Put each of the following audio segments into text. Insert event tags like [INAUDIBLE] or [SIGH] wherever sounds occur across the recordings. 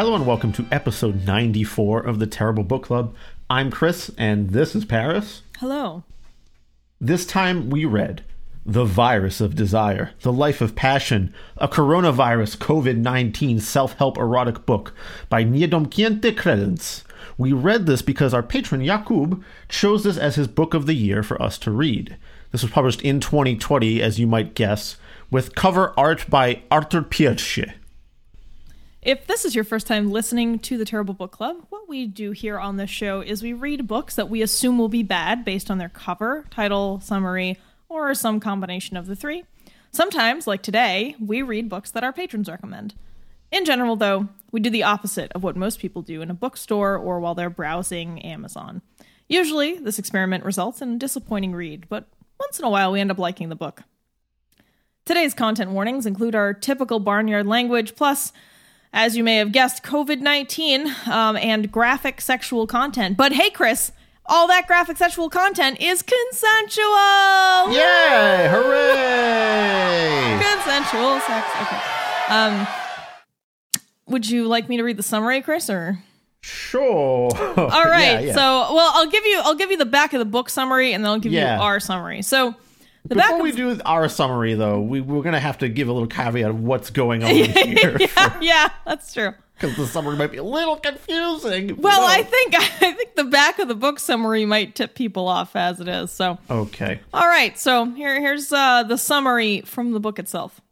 Hello and welcome to episode 94 of the Terrible Book Club. I'm Chris and this is Paris. Hello. This time we read The Virus of Desire, The Life of Passion, a coronavirus COVID 19 self help erotic book by Niedomkiente Credence. We read this because our patron Jakub chose this as his book of the year for us to read. This was published in 2020, as you might guess, with cover art by Artur Pierce. If this is your first time listening to the Terrible Book Club, what we do here on this show is we read books that we assume will be bad based on their cover, title, summary, or some combination of the three. Sometimes, like today, we read books that our patrons recommend. In general, though, we do the opposite of what most people do in a bookstore or while they're browsing Amazon. Usually, this experiment results in a disappointing read, but once in a while we end up liking the book. Today's content warnings include our typical barnyard language, plus as you may have guessed, COVID 19 um, and graphic sexual content. But hey, Chris, all that graphic sexual content is consensual! Yay! Hooray! Consensual sex. Okay. Um, would you like me to read the summary, Chris, or? Sure. [LAUGHS] All right. Yeah, yeah. So, well, I'll give you I'll give you the back of the book summary, and then I'll give yeah. you our summary. So, the Before we do our summary, though, we, we're going to have to give a little caveat of what's going on [LAUGHS] here. yeah, yeah, that's true. Because the summary might be a little confusing. Well, I think [LAUGHS] I think the back of the book summary might tip people off as it is. So okay, all right. So here here's uh, the summary from the book itself.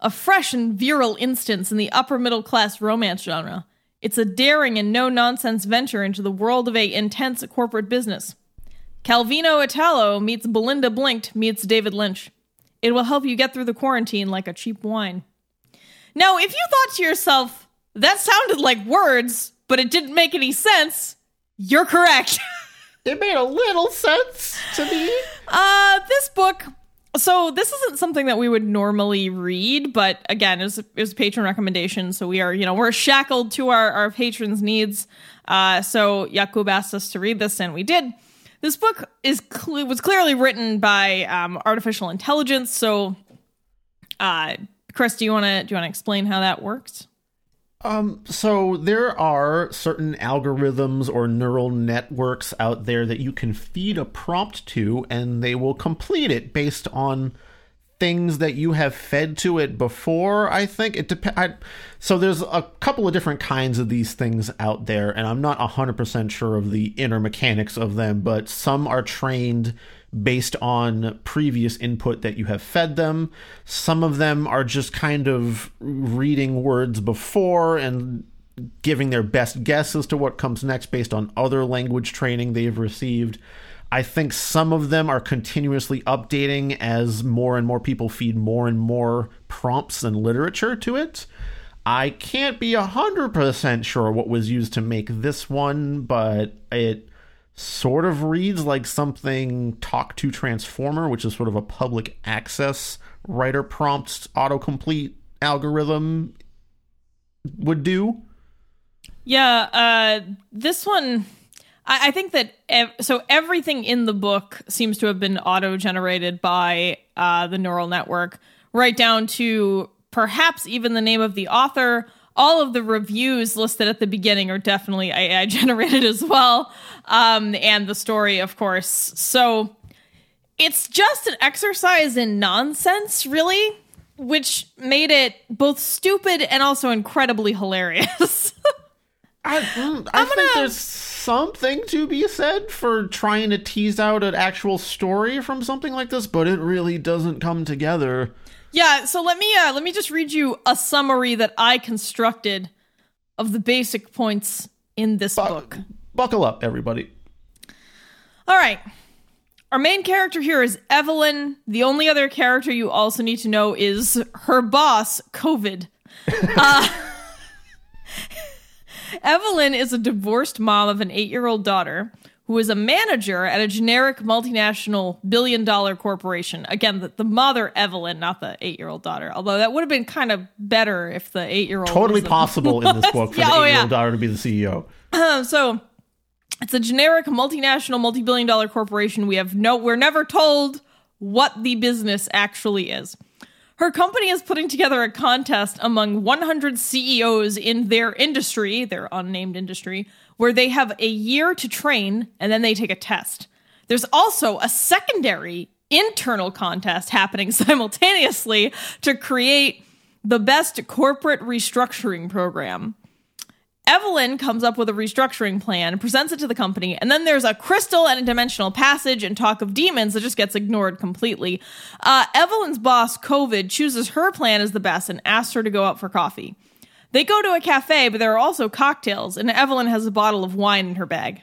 A fresh and virile instance in the upper middle class romance genre. It's a daring and no nonsense venture into the world of a intense corporate business. Calvino Italo meets Belinda Blinked meets David Lynch. It will help you get through the quarantine like a cheap wine. Now, if you thought to yourself, that sounded like words, but it didn't make any sense, you're correct. [LAUGHS] it made a little sense to me. Uh, this book. So this isn't something that we would normally read, but again, it was, it was a patron recommendation, so we are, you know, we're shackled to our our patrons' needs. Uh, so Yakub asked us to read this, and we did. This book is cl- was clearly written by um, artificial intelligence. So, uh, Chris, do you want to do you want to explain how that works? Um, so there are certain algorithms or neural networks out there that you can feed a prompt to, and they will complete it based on things that you have fed to it before. I think it depends. So there's a couple of different kinds of these things out there, and I'm not 100% sure of the inner mechanics of them, but some are trained based on previous input that you have fed them. Some of them are just kind of reading words before and giving their best guess as to what comes next based on other language training they've received. I think some of them are continuously updating as more and more people feed more and more prompts and literature to it. I can't be 100% sure what was used to make this one, but it sort of reads like something Talk to Transformer, which is sort of a public access writer prompt autocomplete algorithm, would do. Yeah, uh, this one I, I think that ev- so everything in the book seems to have been auto generated by uh, the neural network, right down to perhaps even the name of the author. All of the reviews listed at the beginning are definitely AI [LAUGHS] generated as well, um, and the story, of course. So it's just an exercise in nonsense, really, which made it both stupid and also incredibly hilarious. [LAUGHS] I, I think gonna- there's something to be said for trying to tease out an actual story from something like this, but it really doesn't come together. Yeah, so let me uh, let me just read you a summary that I constructed of the basic points in this book. Buckle up, everybody. All right. Our main character here is Evelyn. The only other character you also need to know is her boss, COVID. [LAUGHS] Uh, Evelyn is a divorced mom of an eight year old daughter who is a manager at a generic multinational billion dollar corporation. Again, the, the mother, Evelyn, not the eight year old daughter. Although that would have been kind of better if the eight year old Totally possible in this book for [LAUGHS] Yeah, the oh, eight-year-old yeah. daughter to be the CEO. Um, [CLEARS THROAT] so it's a generic multinational multi-billion dollar corporation we have no we're never told what the business actually is her company is putting together a contest among 100 ceos in their industry their unnamed industry where they have a year to train and then they take a test. There's also a secondary internal contest happening [LAUGHS] simultaneously to create the best corporate restructuring program Evelyn comes up with a restructuring plan, presents it to the company, and then there's a crystal and a dimensional passage and talk of demons that just gets ignored completely. Uh, Evelyn's boss, COVID, chooses her plan as the best and asks her to go out for coffee. They go to a cafe, but there are also cocktails, and Evelyn has a bottle of wine in her bag.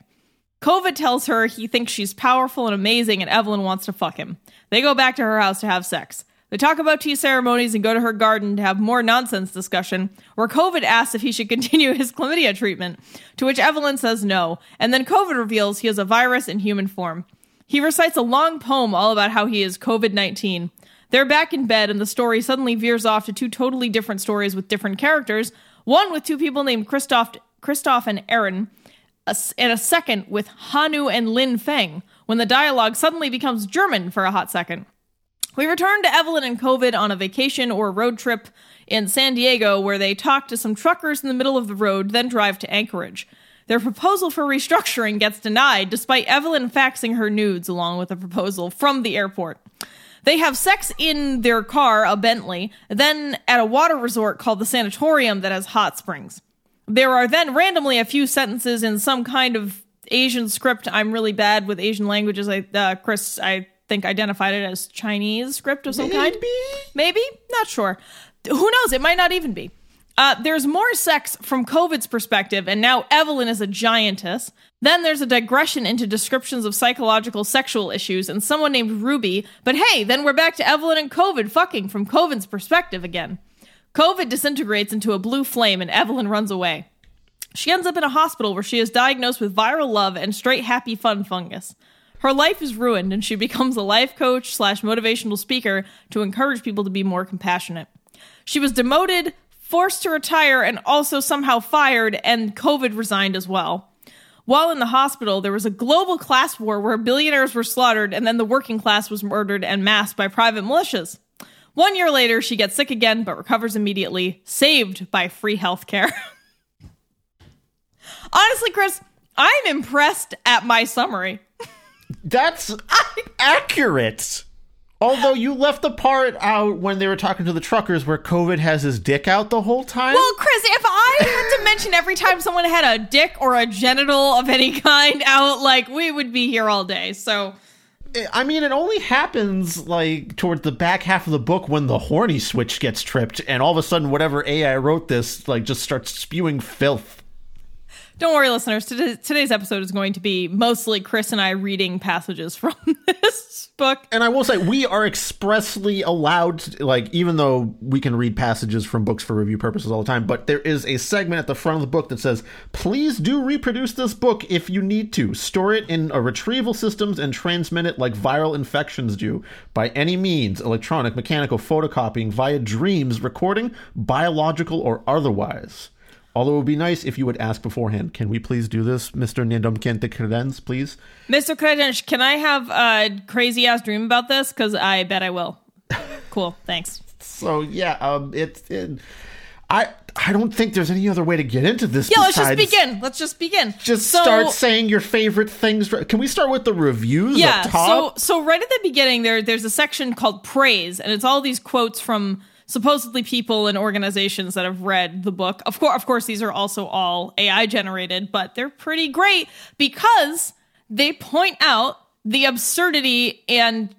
COVID tells her he thinks she's powerful and amazing, and Evelyn wants to fuck him. They go back to her house to have sex. They talk about tea ceremonies and go to her garden to have more nonsense discussion, where COVID asks if he should [LAUGHS] continue his chlamydia treatment, to which Evelyn says no, and then COVID reveals he has a virus in human form. He recites a long poem all about how he is COVID 19. They're back in bed, and the story suddenly veers off to two totally different stories with different characters one with two people named Christoph, Christoph and Aaron, and a second with Hanu and Lin Feng, when the dialogue suddenly becomes German for a hot second. We return to Evelyn and COVID on a vacation or road trip in San Diego where they talk to some truckers in the middle of the road, then drive to Anchorage. Their proposal for restructuring gets denied despite Evelyn faxing her nudes along with a proposal from the airport. They have sex in their car, a Bentley, then at a water resort called the Sanatorium that has hot springs. There are then randomly a few sentences in some kind of Asian script. I'm really bad with Asian languages. I, uh, Chris, I think identified it as Chinese script of some kind. Maybe? Maybe? Not sure. Who knows? It might not even be. Uh, there's more sex from COVID's perspective, and now Evelyn is a giantess. Then there's a digression into descriptions of psychological sexual issues and someone named Ruby. But hey, then we're back to Evelyn and COVID fucking from COVID's perspective again. COVID disintegrates into a blue flame, and Evelyn runs away. She ends up in a hospital where she is diagnosed with viral love and straight happy fun fungus. Her life is ruined, and she becomes a life coach slash motivational speaker to encourage people to be more compassionate. She was demoted, forced to retire, and also somehow fired, and COVID resigned as well. While in the hospital, there was a global class war where billionaires were slaughtered, and then the working class was murdered and massed by private militias. One year later, she gets sick again but recovers immediately, saved by free healthcare. [LAUGHS] Honestly, Chris, I'm impressed at my summary. That's accurate. Although you left the part out when they were talking to the truckers where COVID has his dick out the whole time. Well, Chris, if I had to mention every time someone had a dick or a genital of any kind out, like we would be here all day. So eh, I mean, it only happens like toward the back half of the book when the horny switch gets tripped, and all of a sudden, whatever AI wrote this like just starts spewing filth. Don't worry, listeners. Today's episode is going to be mostly Chris and I reading passages [LAUGHS] from this book. And I will say, we are expressly allowed, to, like, even though we can read passages from books for review purposes all the time, but there is a segment at the front of the book that says, please do reproduce this book if you need to. Store it in a retrieval systems and transmit it like viral infections do by any means electronic, mechanical, photocopying, via dreams, recording, biological, or otherwise. Although it would be nice if you would ask beforehand, can we please do this, Mr. Nindom Kente Credens, please? Mr. Kredench, can I have a crazy ass dream about this? Because I bet I will. Cool, thanks. So yeah, um, it's it, I I don't think there's any other way to get into this. Yeah, let's just begin. Let's just begin. Just So- start saying your favorite things. Can we start with the reviews yeah so so right at the beginning there there's a section called praise and it's all these quotes from supposedly people and organizations that have read the book. Of course, of course, these are also all AI generated, but they're pretty great because they point out the absurdity and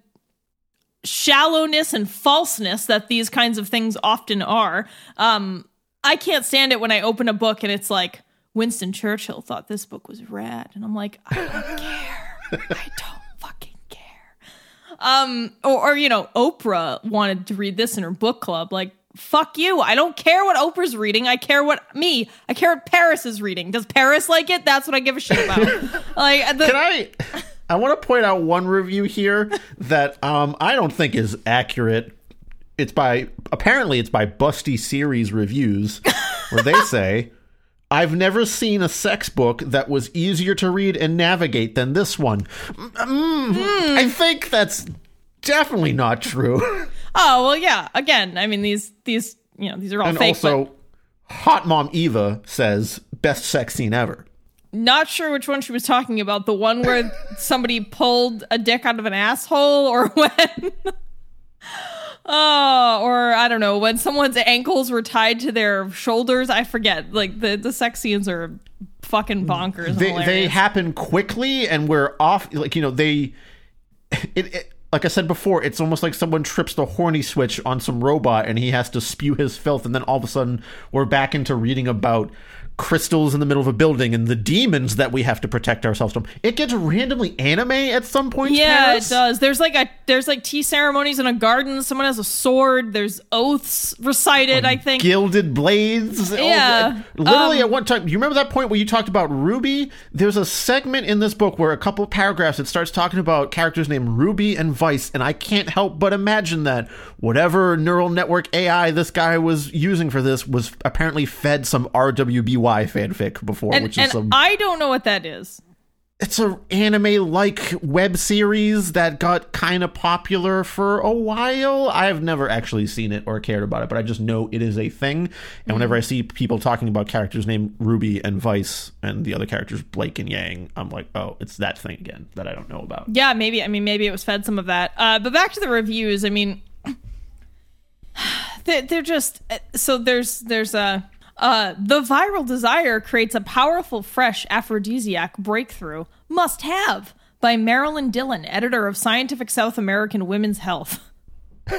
shallowness and falseness that these kinds of things often are. Um, I can't stand it when I open a book and it's like Winston Churchill thought this book was rad, and I'm like, I don't care. I don't. Um, or, or you know, Oprah wanted to read this in her book club. Like, fuck you. I don't care what Oprah's reading. I care what me. I care what Paris is reading. Does Paris like it? That's what I give a shit about. [LAUGHS] like, the, Can I? I want to point out one review here that um, I don't think is accurate. It's by apparently it's by Busty Series Reviews, where they [LAUGHS] say, "I've never seen a sex book that was easier to read and navigate than this one." Mm, I think that's definitely not true. [LAUGHS] oh well, yeah. Again, I mean these these you know these are all and fake. also, but Hot Mom Eva says, "Best sex scene ever." not sure which one she was talking about. The one where [LAUGHS] somebody pulled a dick out of an asshole, or [LAUGHS] when. Oh, or I don't know, when someone's ankles were tied to their shoulders. I forget. Like the, the sex scenes are fucking bonkers. they they happen quickly and we're off like you know they it, it like I said before, it's almost like someone trips the horny switch on some robot and he has to spew his filth, and then all of a sudden we're back into reading about crystals in the middle of a building and the demons that we have to protect ourselves from. It gets randomly anime at some point. Yeah, Paris. it does. There's like a there's like tea ceremonies in a garden. Someone has a sword. There's oaths recited. I think. Gilded blades. Yeah. Literally, Um, at one time, you remember that point where you talked about Ruby? There's a segment in this book where a couple of paragraphs it starts talking about characters named Ruby and Vice, and I can't help but imagine that whatever neural network AI this guy was using for this was apparently fed some RWBY fanfic before, and which is and some. I don't know what that is. it's an anime like web series that got kind of popular for a while. I've never actually seen it or cared about it, but I just know it is a thing. And whenever I see people talking about characters named Ruby and Vice and the other characters Blake and Yang, I'm like, oh, it's that thing again that I don't know about. Yeah, maybe. I mean, maybe it was fed some of that. Uh, but back to the reviews. I mean, [SIGHS] they're, they're just uh, so there's there's a uh, the viral desire creates a powerful, fresh aphrodisiac breakthrough. Must have by Marilyn Dillon, editor of Scientific South American Women's Health. [LAUGHS]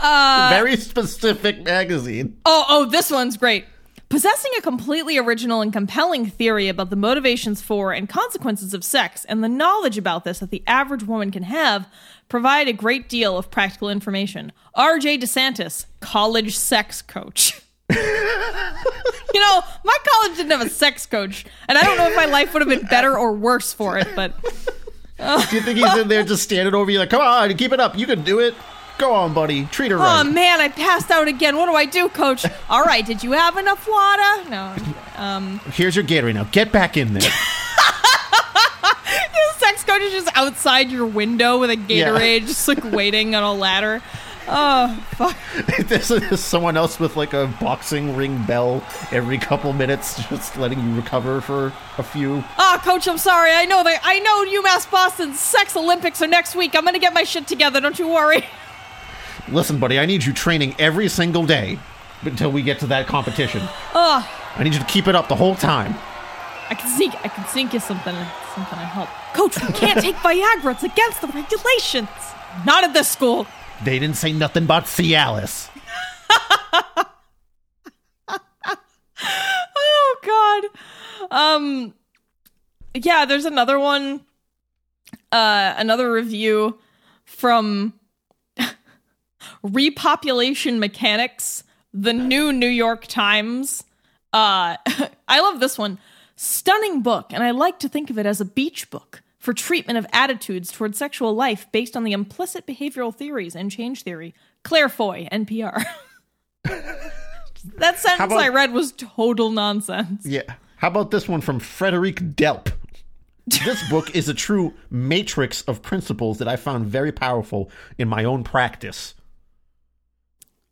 Very specific magazine. Oh, oh, this one's great. Possessing a completely original and compelling theory about the motivations for and consequences of sex and the knowledge about this that the average woman can have provide a great deal of practical information. RJ DeSantis, college sex coach. [LAUGHS] [LAUGHS] you know, my college didn't have a sex coach, and I don't know if my life would have been better or worse for it, but Do you think he's in there just standing over you like, come on, keep it up. You can do it. Go on, buddy. Treat her oh right. man, I passed out again. What do I do, coach? All right, did you have enough water? No. Um, Here's your Gatorade now. Get back in there. [LAUGHS] the sex coach is just outside your window with a Gatorade, just like waiting on a ladder. Oh, fuck. [LAUGHS] There's someone else with like a boxing ring bell every couple minutes, [LAUGHS] just letting you recover for a few. Oh, coach, I'm sorry. I know that I know UMass Boston's sex Olympics are next week. I'm gonna get my shit together. Don't you worry. [LAUGHS] Listen, buddy, I need you training every single day until we get to that competition. Oh, I need you to keep it up the whole time. I can sneak. I can sneak you something. Something to help. Coach, we can't take Viagra. It's against the regulations. Not at this school. They didn't say nothing about Cialis. [LAUGHS] Oh God. Um. Yeah, there's another one. Uh, another review from [LAUGHS] Repopulation Mechanics, the new New York Times. Uh, [LAUGHS] I love this one. Stunning book, and I like to think of it as a beach book for treatment of attitudes toward sexual life based on the implicit behavioral theories and change theory. Claire Foy, NPR. [LAUGHS] that sentence about- I read was total nonsense. Yeah. How about this one from Frederic Delp? This book is a true matrix of principles that I found very powerful in my own practice.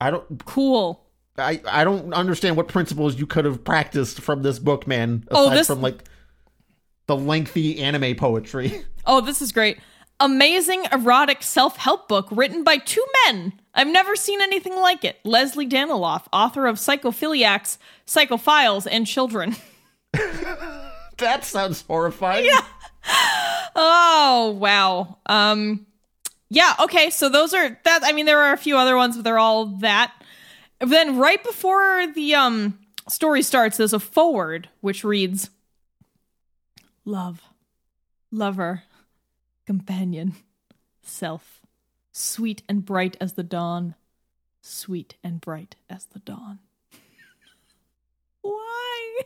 I don't Cool. I, I don't understand what principles you could have practiced from this book, man, oh, aside Oh, this- from like the lengthy anime poetry. [LAUGHS] Oh, this is great. amazing erotic self-help book written by two men. I've never seen anything like it. Leslie Daniloff, author of Psychophiliacs, Psychophiles, and Children. [LAUGHS] That sounds horrifying. Yeah. Oh wow. Um yeah, okay, so those are that I mean there are a few other ones, but they're all that. Then right before the um story starts, there's a forward which reads Love, lover, companion, self, sweet and bright as the dawn, sweet and bright as the dawn. [LAUGHS] Why?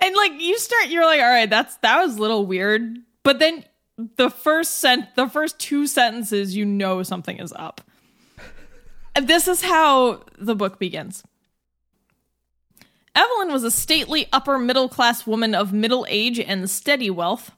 and like you start you're like all right that's that was a little weird. But then the first sent the first two sentences you know something is up. [LAUGHS] This is how the book begins evelyn was a stately upper middle class woman of middle age and steady wealth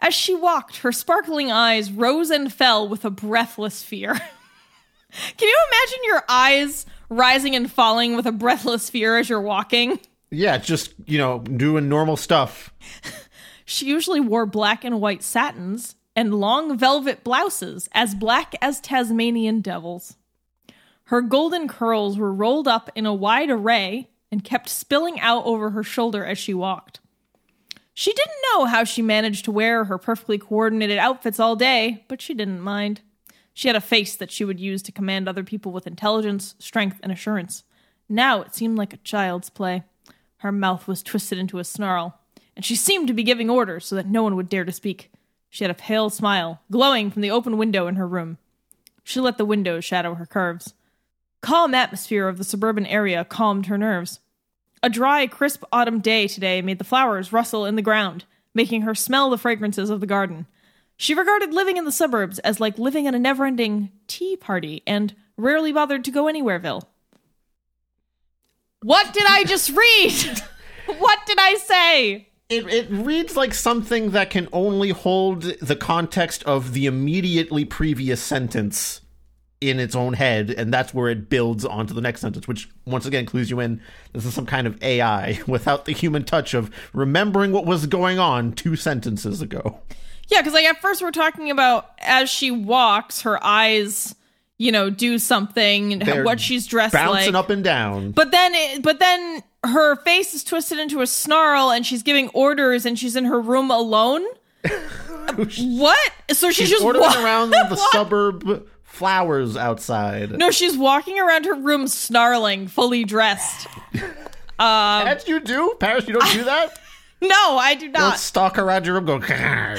as she walked her sparkling eyes rose and fell with a breathless fear [LAUGHS] can you imagine your eyes rising and falling with a breathless fear as you're walking Yeah, just, you know, doing normal stuff. [LAUGHS] She usually wore black and white satins and long velvet blouses, as black as Tasmanian devils. Her golden curls were rolled up in a wide array and kept spilling out over her shoulder as she walked. She didn't know how she managed to wear her perfectly coordinated outfits all day, but she didn't mind. She had a face that she would use to command other people with intelligence, strength, and assurance. Now it seemed like a child's play. Her mouth was twisted into a snarl, and she seemed to be giving orders so that no one would dare to speak. She had a pale smile, glowing from the open window in her room. She let the windows shadow her curves. Calm atmosphere of the suburban area calmed her nerves. A dry, crisp autumn day today made the flowers rustle in the ground, making her smell the fragrances of the garden. She regarded living in the suburbs as like living at a never ending tea party and rarely bothered to go anywhereville. What did I just read? [LAUGHS] what did I say? It, it reads like something that can only hold the context of the immediately previous sentence in its own head, and that's where it builds onto the next sentence, which once again clues you in this is some kind of AI [LAUGHS] without the human touch of remembering what was going on two sentences ago. Yeah, because like at first we're talking about as she walks, her eyes, you know, do something, They're what she's dressed Bouncing like. up and down. But then, it, but then her face is twisted into a snarl, and she's giving orders, and she's in her room alone. [LAUGHS] what? So she's, She's just ordering wa- around the [LAUGHS] suburb flowers outside. No, she's walking around her room snarling, fully dressed. As you do, Paris. You don't do that. [LAUGHS] No, I do Don't not. stalk around your room. Go. "Grr,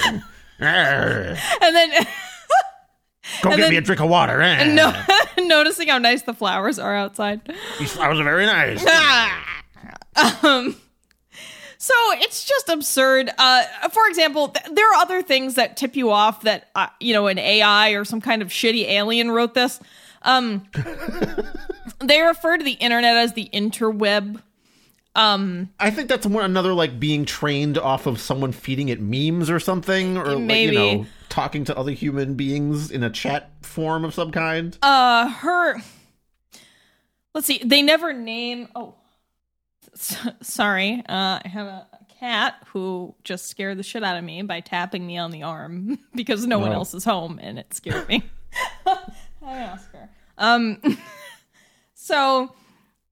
grr, And then [LAUGHS] Go get then- me a drink of water. eh." no, [LAUGHS] noticing how nice the flowers are outside. These flowers are very nice. um, so it's just absurd. Uh, for example, th- there are other things that tip you off that uh, you know an AI or some kind of shitty alien wrote this. Um, [LAUGHS] they refer to the internet as the interweb. Um, I think that's more another like being trained off of someone feeding it memes or something, or like, you know, talking to other human beings in a chat form of some kind. uh, her. Let's see. They never name. Oh, sorry. Uh, I have a cat who just scared the shit out of me by tapping me on the arm [LAUGHS] because no one else is home, and it scared me. [LAUGHS] Hi, Oscar. Um, [LAUGHS] so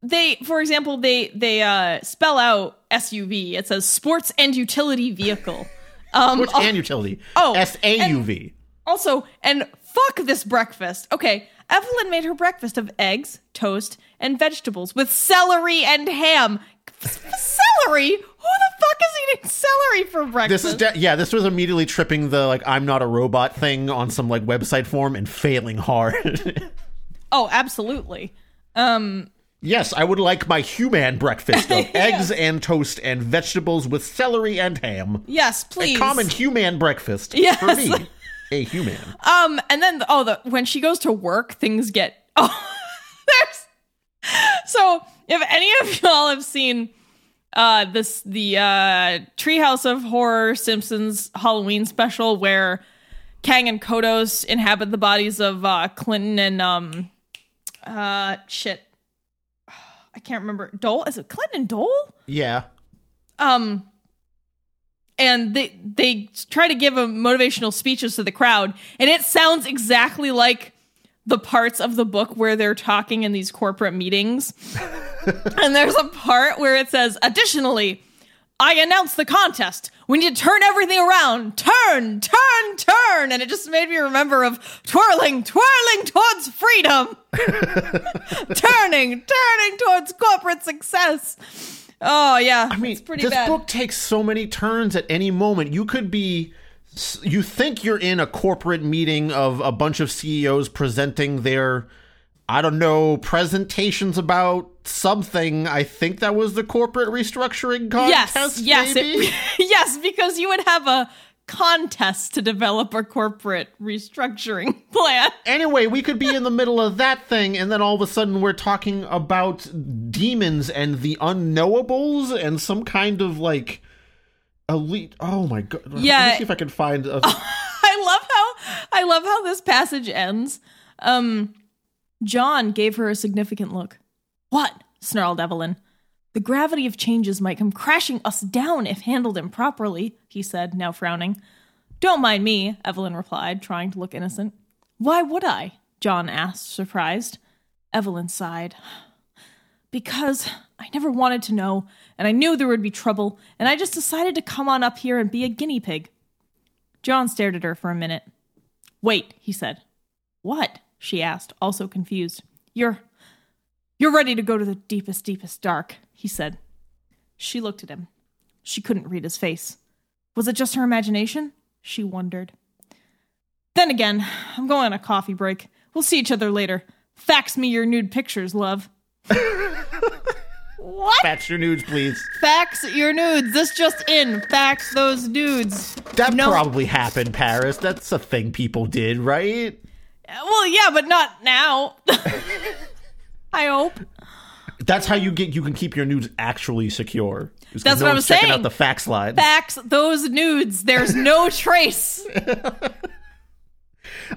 they, for example, they they uh spell out SUV. It says sports and utility vehicle. Um, Which and utility. oh, S A U V. also, and fuck this breakfast. Okay, Evelyn made her breakfast of eggs, toast, and vegetables with celery and ham. Celery? Who the fuck is eating celery for breakfast? This is de- yeah. This was immediately tripping the like I'm not a robot thing on some like website form and failing hard. [LAUGHS] oh, absolutely. Um, yes, I would like my human breakfast of [LAUGHS] eggs and toast and vegetables with celery and ham. yes, please. A common human breakfast Yes. for me, a human. [LAUGHS] Um, and then oh, the when she goes to work, things get oh, so if any of [LAUGHS] y'all have seen uh this the uh Treehouse of Horror Simpsons Halloween special where Kang and Kodos inhabit the bodies of uh Clinton and um uh shit. [SIGHS] I can't remember. Dole? Is it Clinton and Dole? Yeah. um and they they try to give a motivational speeches to the crowd, and it sounds exactly like the parts of the book where they're talking in these corporate meetings. and there's a part where it says, additionally, I announce the contest. We need to turn everything around. Turn, turn, turn. And it just made me remember of twirling, twirling towards freedom. [LAUGHS] turning, turning towards corporate success. Oh yeah, I mean, it's pretty this bad. book takes so many turns at any moment. You could be, you think you're in a corporate meeting of a bunch of CEOs presenting their, I don't know, presentations about something. I think that was the corporate restructuring yes, contest. yes, maybe? it, [LAUGHS] yes, because you would have a contest to develop a corporate restructuring [LAUGHS] plan. Anyway, we could be in the middle of that thing, and then all of a sudden we're talking about demons and the unknowables and some kind of like elite. Oh my god! Let Yeah. me see if I can find. A, [LAUGHS] I love how I love how this passage ends. Um John gave her a significant look. What? snarled Evelyn. The gravity of changes might come crashing us down if handled improperly, he said, now frowning. Don't mind me, Evelyn replied, trying to look innocent. Why would I? John asked, surprised. Evelyn sighed. [SIGHS] Because I never wanted to know, and I knew there would be trouble, and I just decided to come on up here and be a guinea pig. John stared at her for a minute. Wait, he said. What? she asked, also confused. You're. You're ready to go to the deepest, deepest dark, he said. She looked at him. She couldn't read his face. Was it just her imagination? She wondered. Then again, I'm going on a coffee break. We'll see each other later. Fax me your nude pictures, love. [LAUGHS] what? Fax your nudes, please. Fax your nudes. This just in. Fax those nudes. That No. probably happened, Paris. That's a thing people did, right? Uh, well, yeah, but not now. [LAUGHS] I hope. That's how you get you can keep your nudes actually secure. That's no what I one's was checking saying. out the fax line. Fax those nudes. There's no [LAUGHS] trace.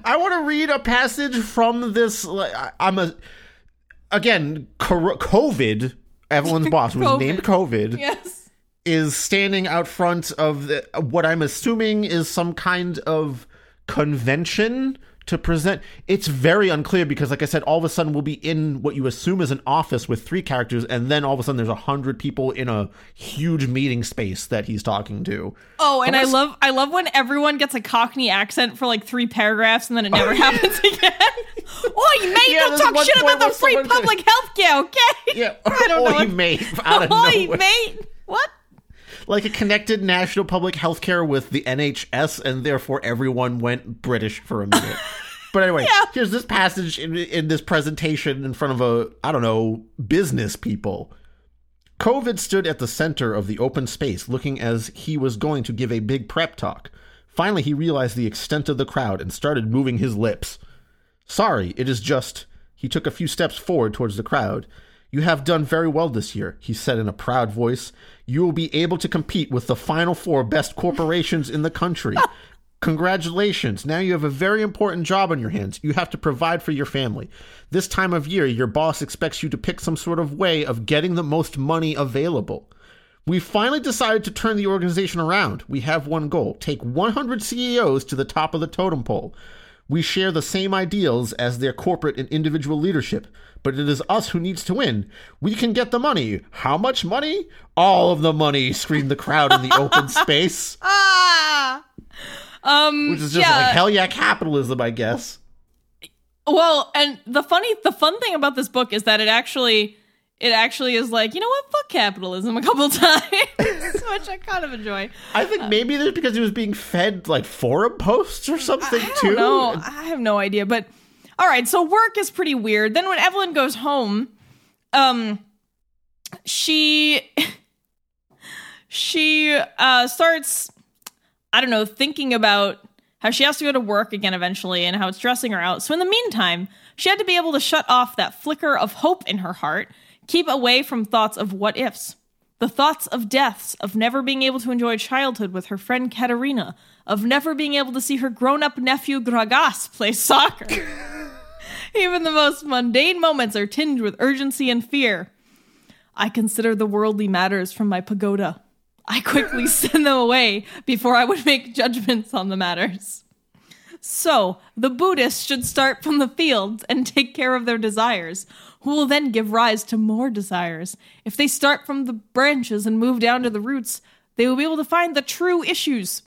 I want to read a passage from this. like, I'm a again COVID. Evelyn's [LAUGHS] boss was COVID. named COVID. yes. is standing out front of the, what I'm assuming is some kind of convention to present. It's very unclear because, like I said, all of a sudden we'll be in what you assume is an office with three characters, and then all of a sudden there's a hundred people in a huge meeting space that he's talking to. Oh, and I love I love when everyone gets a Cockney accent for like three paragraphs and then it never [LAUGHS] oh, happens again. [LAUGHS] Oi, mate! Yeah, don't talk shit about the free public health care, okay? Yeah, [LAUGHS] I don't know. Oi, mate, out of Oi, nowhere. mate! What? Like a connected national public health care with the NHS, and therefore everyone went British for a minute. [LAUGHS] but anyway, Yeah. here's this passage in, in this presentation in front of a, I don't know, business people. COVID stood at the center of the open space, looking as he was going to give a big prep talk. Finally, he realized the extent of the crowd and started moving his lips. Sorry, it is just. He took a few steps forward towards the crowd. You have done very well this year, he said in a proud voice. You will be able to compete with the final four best corporations in the country. [LAUGHS] Congratulations. Now you have a very important job on your hands. You have to provide for your family. This time of year, your boss expects you to pick some sort of way of getting the most money available. We finally decided to turn the organization around. We have one goal take 100 CEOs to the top of the totem pole. We share the same ideals as their corporate and individual leadership, but it is us who needs to win. We can get the money. How much money? All of the money, [LAUGHS] screamed the crowd in the open [LAUGHS] space. Ah! Um, Which is just yeah. like, hell yeah, capitalism, I guess. Well, and the funny, the fun thing about this book is that it actually, it actually is like, you know what, fuck capitalism a couple [LAUGHS] times, which I kind of enjoy. I think maybe that's because he was being fed like forum posts or something I too. don't know. I have no idea. But all right, so work is pretty weird. Then when Evelyn goes home, um, she [LAUGHS] she uh starts, I don't know, thinking about how she has to go to work again eventually and how it's stressing her out. So in the meantime, she had to be able to shut off that flicker of hope in her heart, keep away from thoughts of what ifs. The thoughts of deaths, of never being able to enjoy childhood with her friend Katerina, of never being able to see her grown up nephew Gragas play soccer. [LAUGHS] Even the most mundane moments are tinged with urgency and fear. I consider the worldly matters from my pagoda. I quickly [LAUGHS] send them away before I would make judgments on the matters. So, the Buddhists should start from the fields and take care of their desires, who will then give rise to more desires. If they start from the branches and move down to the roots, they will be able to find the true issues.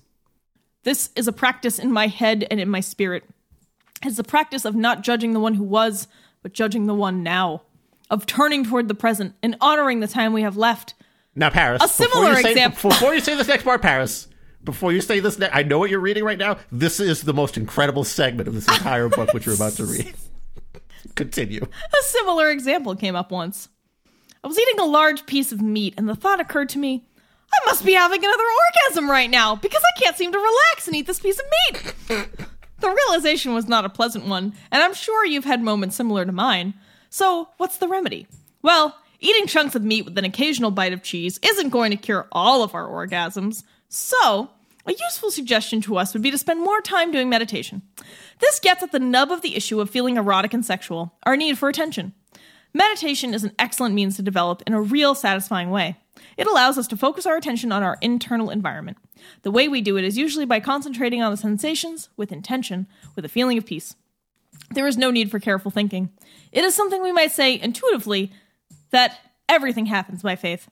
This is a practice in my head and in my spirit. It's the practice of not judging the one who was, but judging the one now, of turning toward the present and honoring the time we have left. Now, Paris. A similar before you say, example- Before you say this next part, Paris. Before you say this, ne- I know what you're reading right now. This is the most incredible segment of this entire book, which you're about to read. [LAUGHS] Continue. A similar example came up once. I was eating a large piece of meat, and the thought occurred to me I must be having another orgasm right now because I can't seem to relax and eat this piece of meat. The realization was not a pleasant one, and I'm sure you've had moments similar to mine. So, what's the remedy? Well, eating chunks of meat with an occasional bite of cheese isn't going to cure all of our orgasms. So, a useful suggestion to us would be to spend more time doing meditation. This gets at the nub of the issue of feeling erotic and sexual, our need for attention. Meditation is an excellent means to develop in a real satisfying way. It allows us to focus our attention on our internal environment. The way we do it is usually by concentrating on the sensations with intention, with a feeling of peace. There is no need for careful thinking. It is something we might say intuitively that everything happens by faith.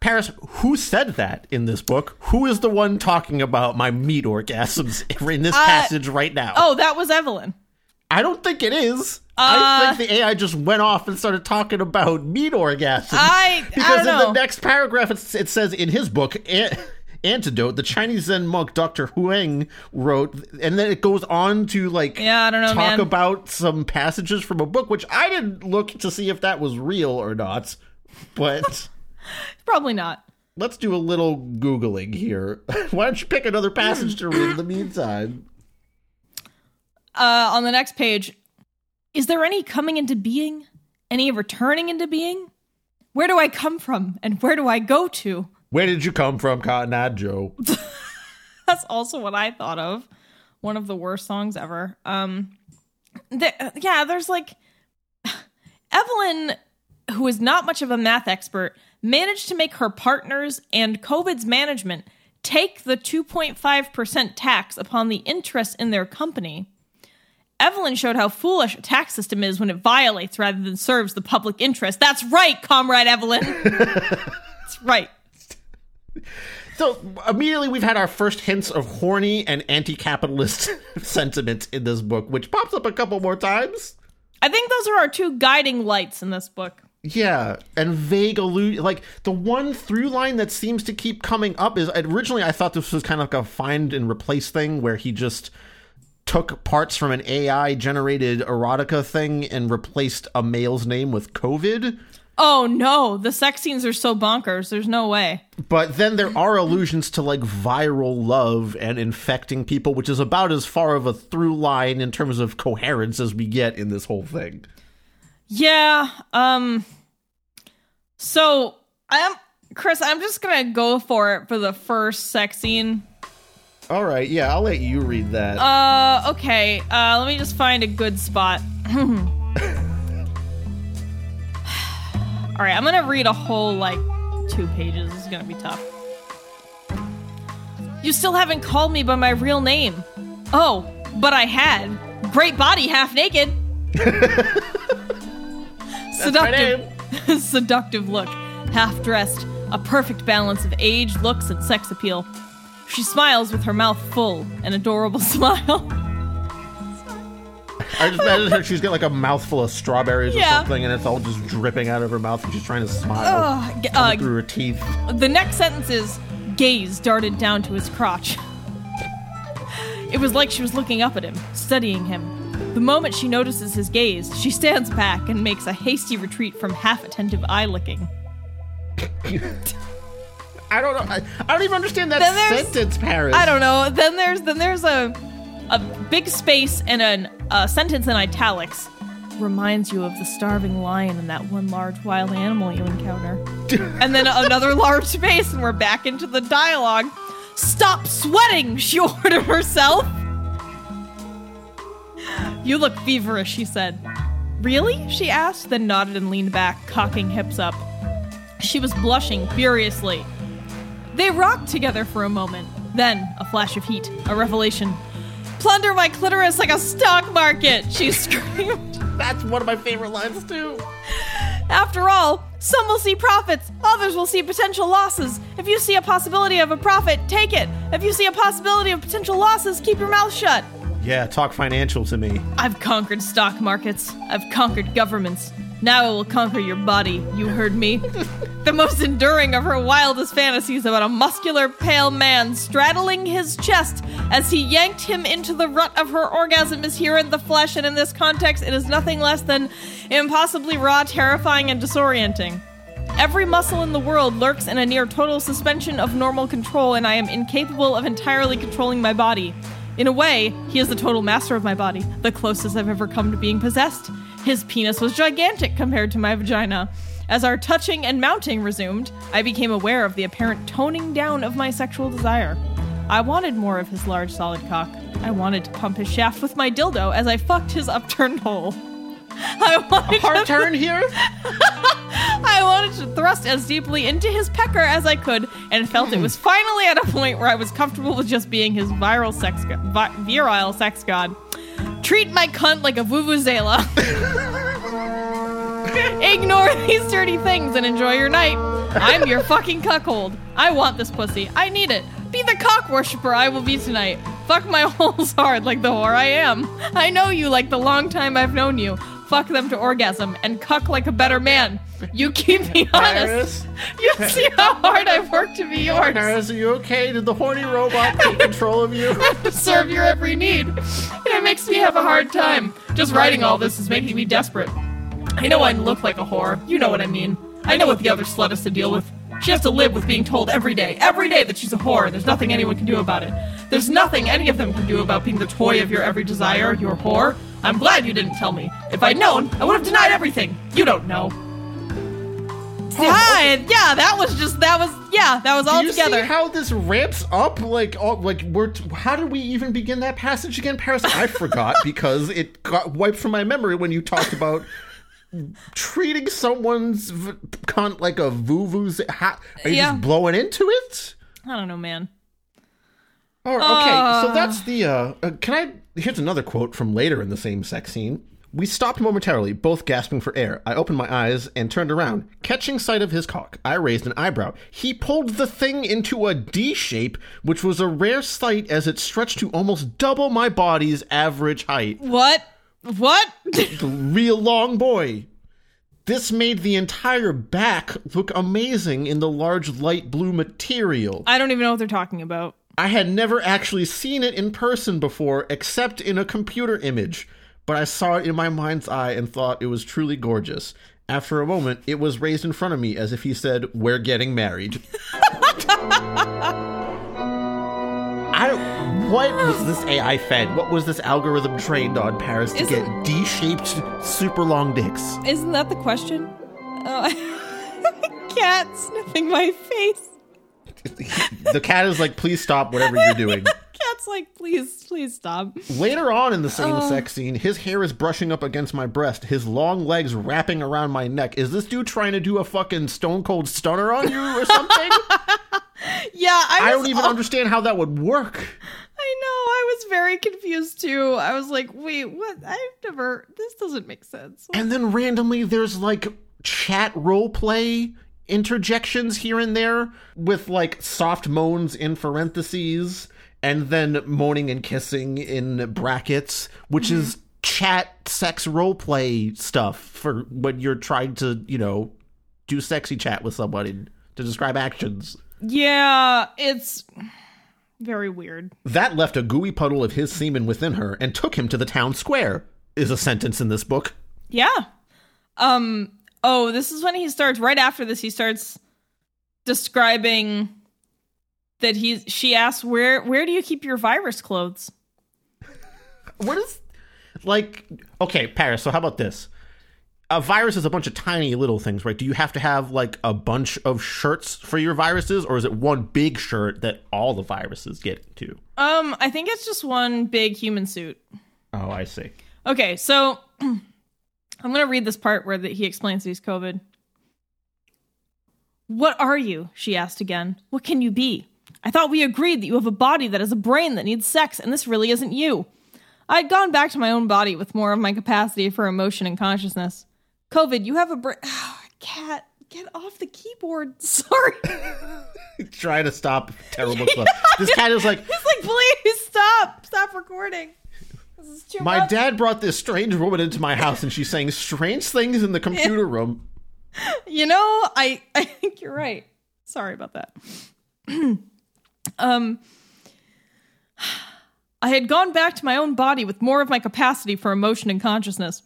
Paris, who said that in this book? Who is the one talking about my meat orgasms [LAUGHS] in this uh, passage right now? Oh, that was Evelyn. I don't think it is. Uh, I think the AI just went off and started talking about meat orgasms. I- I because don't in the next paragraph it, it says in his book An- Antidote, the Chinese Zen monk Dr. Huang wrote, and then it goes on to like Yeah, I don't know, talk man. about some passages from a book, which I didn't look to see if that was real or not. But [LAUGHS] Probably not. let's do a little googling here. [LAUGHS] Why don't you pick another passage to read in the [CLEARS THROAT] meantime? Uh, on the next page, is there any coming into being? Any returning into being? Where do I come from and where do I go to? Where did you come from, Cotton Eye Joe? [LAUGHS] That's also what I thought of. One of the worst songs ever. Um, th- yeah, there's like [SIGHS] Evelyn, who is not much of a math expert, managed to make her partners and COVID's management take the 2.5% tax upon the interest in their company. Evelyn showed how foolish a tax system is when it violates rather than serves the public interest. That's right, comrade Evelyn. [LAUGHS] That's right. So immediately we've had our first hints of horny and anti-capitalist [LAUGHS] sentiments in this book, which pops up a couple more times. I think those are our two guiding lights in this book. Yeah, and vague allude like the one through line that seems to keep coming up is originally I thought this was kind of like a find and replace thing where he just took parts from an AI generated erotica thing and replaced a male's name with COVID. Oh no, the sex scenes are so bonkers. There's no way. But then there are allusions to like viral love and infecting people, which is about as far of a through line in terms of coherence as we get in this whole thing. Yeah. Um. So I'm Chris. I'm just gonna go for it for the first sex scene. All right, yeah, I'll let you read that. Uh. Okay. Uh. Let me just find a good spot. [LAUGHS] All right. I'm gonna read a whole like two pages. This is gonna be tough. You still haven't called me by my real name. Oh, but I had. Great body, half naked. [LAUGHS] seductive, [LAUGHS] seductive look, half dressed, a perfect balance of age, looks, and sex appeal. She smiles with her mouth full, an adorable [LAUGHS] smile. I just imagine her, she's got like a mouthful of strawberries or something, and it's all just dripping out of her mouth, and she's trying to smile Ugh, uh, through her teeth. the next sentence is gaze darted down to his crotch. It was like she was looking up at him, studying him. The moment she notices his gaze, she stands back and makes a hasty retreat from half attentive eye licking. [LAUGHS] I don't know. I, I don't even understand that sentence, Paris. I don't know. Then there's then there's a a big space and an, a sentence in italics. Reminds you of the starving lion and that one large wild animal you encounter. [LAUGHS] and then another large space, and we're back into the dialogue. Stop sweating, she [LAUGHS] ordered herself. You look feverish, she said. Really? she asked, then nodded and leaned back, cocking hips up. She was blushing furiously. They rocked together for a moment. Then, a flash of heat, a revelation. Plunder my clitoris like a stock market, she [LAUGHS] screamed. That's one of my favorite lines, too. After all, some will see profits, others will see potential losses. If you see a possibility of a profit, take it. If you see a possibility of potential losses, keep your mouth shut. Yeah, talk financial to me. I've conquered stock markets. I've conquered governments. Now I will conquer your body. You heard me. [LAUGHS] the most enduring of her wildest fantasies about a muscular, pale man straddling his chest as he yanked him into the rut of her orgasm is here in the flesh, and in this context, it is nothing less than impossibly raw, terrifying, and disorienting. Every muscle in the world lurks in a near total suspension of normal control, and I am incapable of entirely controlling my body. In a way, he is the total master of my body, the closest I've ever come to being possessed. His penis was gigantic compared to my vagina. As our touching and mounting resumed, I became aware of the apparent toning down of my sexual desire. I wanted more of his large, solid cock. I wanted to pump his shaft with my dildo as I fucked his upturned hole. [LAUGHS] I wanted Hard to- turn here? [LAUGHS] I wanted to thrust as deeply into his pecker as I could, and felt it was finally at a point where I was comfortable with just being his viral sex vi- virile sex god. Treat my cunt like a vuvuzela. Ignore these dirty things and enjoy your night. I'm your fucking cuckold. I want this pussy. I need it. Be the cock worshiper I will be tonight. Fuck my [LAUGHS] holes hard like the whore I am. I know you like the long time I've known you. Fuck them to orgasm and cuck like a better man. You keep me honest. Paris? You see how hard I've worked to be yours. Paris, are you okay? Did the horny robot take control of you? to [LAUGHS] serve your every need. It makes me have a hard time. Just writing all this is making me desperate. I know I look like a whore. You know what I mean. I know what the other slut has to deal with. She has to live with being told every day, every day that she's a whore, there's nothing anyone can do about it. There's nothing any of them can do about being the toy of your every desire, your whore. I'm glad you didn't tell me. If I'd known, I would have denied everything. You don't know. Hi, yeah, that was just that was yeah, that was all Do you together. see how this ramps up? Like, all, like we're. T- how did we even begin that passage again, Paris? I forgot [LAUGHS] because it got wiped from my memory when you talked about treating someone's v- cunt like a vuvu's. Ha- are you Yeah. just blowing into it? I don't know, man. Oh, okay. so that's the. Uh, uh, can I? Here's another quote from later in the same sex scene. We stopped momentarily, both gasping for air. I opened my eyes and turned around. Catching sight of his cock, I raised an eyebrow. He pulled the thing into a D shape, which was a rare sight as it stretched to almost double my body's average height. What? What? [LAUGHS] Real long boy. This made the entire back look amazing in the large light blue material. I don't even know what they're talking about. I had never actually seen it in person before, except in a computer image, but I saw it in my mind's eye and thought it was truly gorgeous. After a moment, it was raised in front of me as if he said, We're getting married. I. What was this AI fed? What was this algorithm trained on, Paris, to Isn't- get D shaped, super long dicks? Isn't that the question? Oh, [LAUGHS] cat sniffing my face. The cat is like, Please stop whatever you're [LAUGHS] doing. Cat's like, please, please stop. Later on in the same sex scene, his hair is brushing up against my breast, his long legs wrapping around my neck. Is this dude trying to do a fucking stone cold stunner on you or something? [LAUGHS] Yeah, I, I don't even all- understand how that would work. I know. I was very confused too. I was like, wait, what? I've never. This doesn't make sense. And then randomly there's like chat roleplay interjections here and there with like soft moans in parentheses and then moaning and kissing in brackets, which is chat sex roleplay stuff for when you're trying to, you know, do sexy chat with somebody to describe actions. Yeah, it's very weird. That left a gooey puddle of his semen within her and took him to the town square, is a sentence in this book. Yeah. Um. Oh, this is when he starts. Right after this, he starts describing that he's. She asks, "Where where do you keep your virus clothes?" What is like okay, Paris, so how about this? A virus is a bunch of tiny little things, right? Do you have to have like a bunch of shirts for your viruses, or is it one big shirt that all the viruses get to? Um, I think it's just one big human suit. Oh, I see. Okay, so [CLEARS THROAT] I'm gonna read this part where the, he explains he's COVID. What are you? she asked again. What can you be? I thought we agreed that you have a body that has a brain that needs sex, and this really isn't you. I had gone back to my own body with more of my capacity for emotion and consciousness. COVID, you have a brain. [SIGHS] cat, get off the keyboard. [LAUGHS] Sorry. [LAUGHS] Trying to stop terrible [LAUGHS] club. This cat is like, He's like, please stop. Stop recording. This is too my much. dad brought this strange woman into my house, and she's saying strange things in the computer room. [LAUGHS] You know, I [LAUGHS] I think you're right. Sorry about that. [CLEARS THROAT] um [SIGHS] I had gone back to my own body with more of my capacity for emotion and consciousness.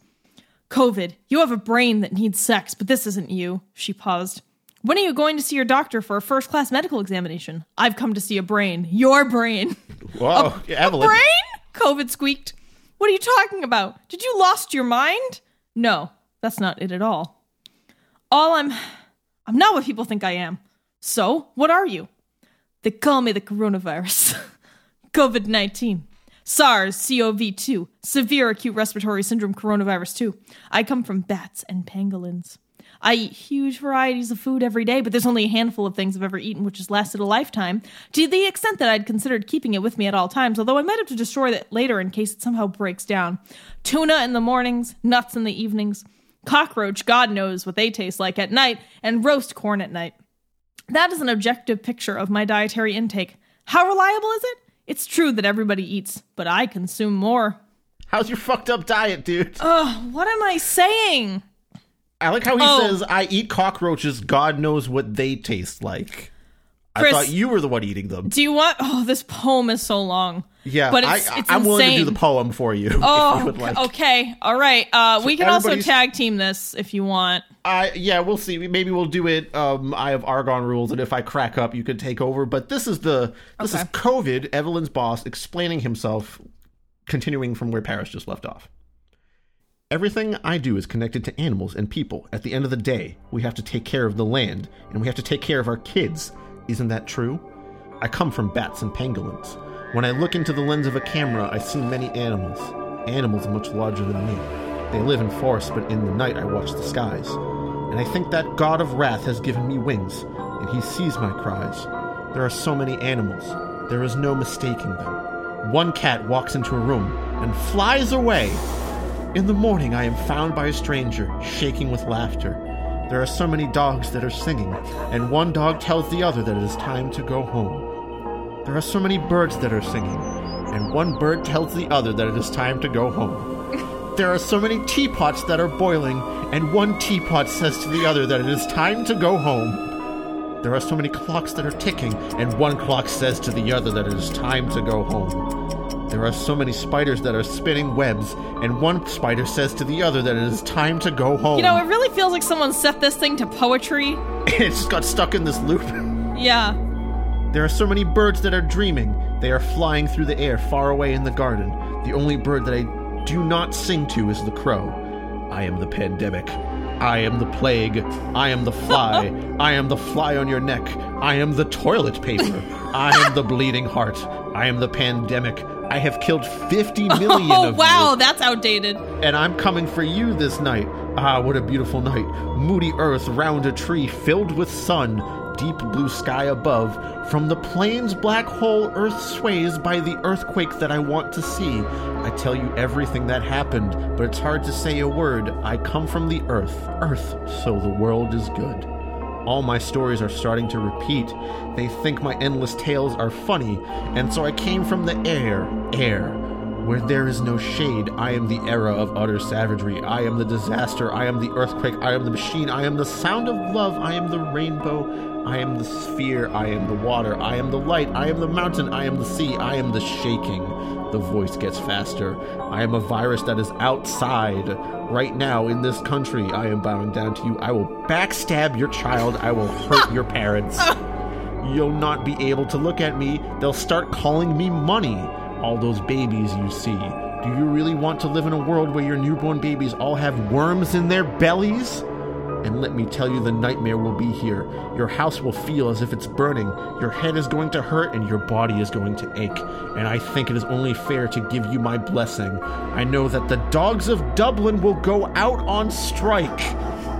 COVID, you have a brain that needs sex, but this isn't you. She paused. When are you going to see your doctor for a first class medical examination? I've come to see a brain. Your brain. Whoa, [LAUGHS] Evelyn. Brain? COVID squeaked. What are you talking about? Did you lost your mind? No, that's not it at all. All I'm I'm not what people think I am. So, what are you? They call me the coronavirus. [LAUGHS] COVID 19. SARS CoV 2. Severe acute respiratory syndrome coronavirus 2. I come from bats and pangolins. I eat huge varieties of food every day, but there's only a handful of things I've ever eaten which has lasted a lifetime, to the extent that I'd considered keeping it with me at all times, although I might have to destroy it later in case it somehow breaks down. Tuna in the mornings, nuts in the evenings, cockroach, God knows what they taste like at night, and roast corn at night. That is an objective picture of my dietary intake. How reliable is it? It's true that everybody eats, but I consume more. How's your fucked up diet, dude? Ugh, what am I saying? I like how he Oh. says, I eat cockroaches, God knows what they taste like. I thought you were the one eating them. Do you want? Oh, this poem is so long. Yeah, but it's, I, it's I'm willing to do the poem for you. [LAUGHS] you Oh, would like. okay. All right. Uh, we can also tag team this if you want. I yeah, we'll see. Maybe we'll do it. Um, I have Argon rules, and if I crack up, you could take over. But this is the this is COVID. Evelyn's boss explaining himself, continuing from where Paris just left off. Everything I do is connected to animals and people. At the end of the day, we have to take care of the land, and we have to take care of our kids. Isn't that true? I come from bats and pangolins. When I look into the lens of a camera, I see many animals. Animals much larger than me. They live in forests, but in the night I watch the skies. And I think that God of wrath has given me wings, and he sees my cries. There are so many animals. There is no mistaking them. One cat walks into a room and flies away. In the morning, I am found by a stranger, shaking with laughter. There are so many dogs that are singing, and one dog tells the other that it is time to go home. There are so many birds that are singing, and one bird tells the other that it is time to go home. There are so many teapots that are boiling, and one teapot says to the other that it is time to go home. There are so many clocks that are ticking, and one clock says to the other that it is time to go home. There are so many spiders that are spinning webs, and one spider says to the other that it is time to go home. You know, it really feels like someone set this thing to poetry. [LAUGHS] it just got stuck in this loop. Yeah. There are so many birds that are dreaming. They are flying through the air far away in the garden. The only bird that I do not sing to is the crow. I am the pandemic. I am the plague. I am the fly. [LAUGHS] I am the fly on your neck. I am the toilet paper. [LAUGHS] I am the bleeding heart. I am the pandemic. I have killed 50 [LAUGHS] million Oh, of you wow, that's outdated. and I'm coming for you this night. Ah, what a beautiful night. Moody earth round a tree filled with sun, deep blue sky above. From the plains black hole earth sways by the earthquake that I want to see. I tell you everything that happened, but it's hard to say a word. I come from the earth, earth, so the world is good. All my stories are starting to repeat. They think my endless tales are funny, and so I came from the air, air. Where there is no shade, I am the era of utter savagery. I am the disaster. I am the earthquake. I am the machine. I am the sound of love. I am the rainbow. I am the sphere. I am the water. I am the light. I am the mountain. I am the sea. I am the shaking. The voice gets faster. I am a virus that is outside. Right now, in this country, I am bowing down to you. I will backstab your child. I will hurt your parents. You'll not be able to look at me. They'll start calling me money. All those babies you see. Do you really want to live in a world where your newborn babies all have worms in their bellies? And let me tell you, the nightmare will be here. Your house will feel as if it's burning. Your head is going to hurt and your body is going to ache. And I think it is only fair to give you my blessing. I know that the dogs of Dublin will go out on strike.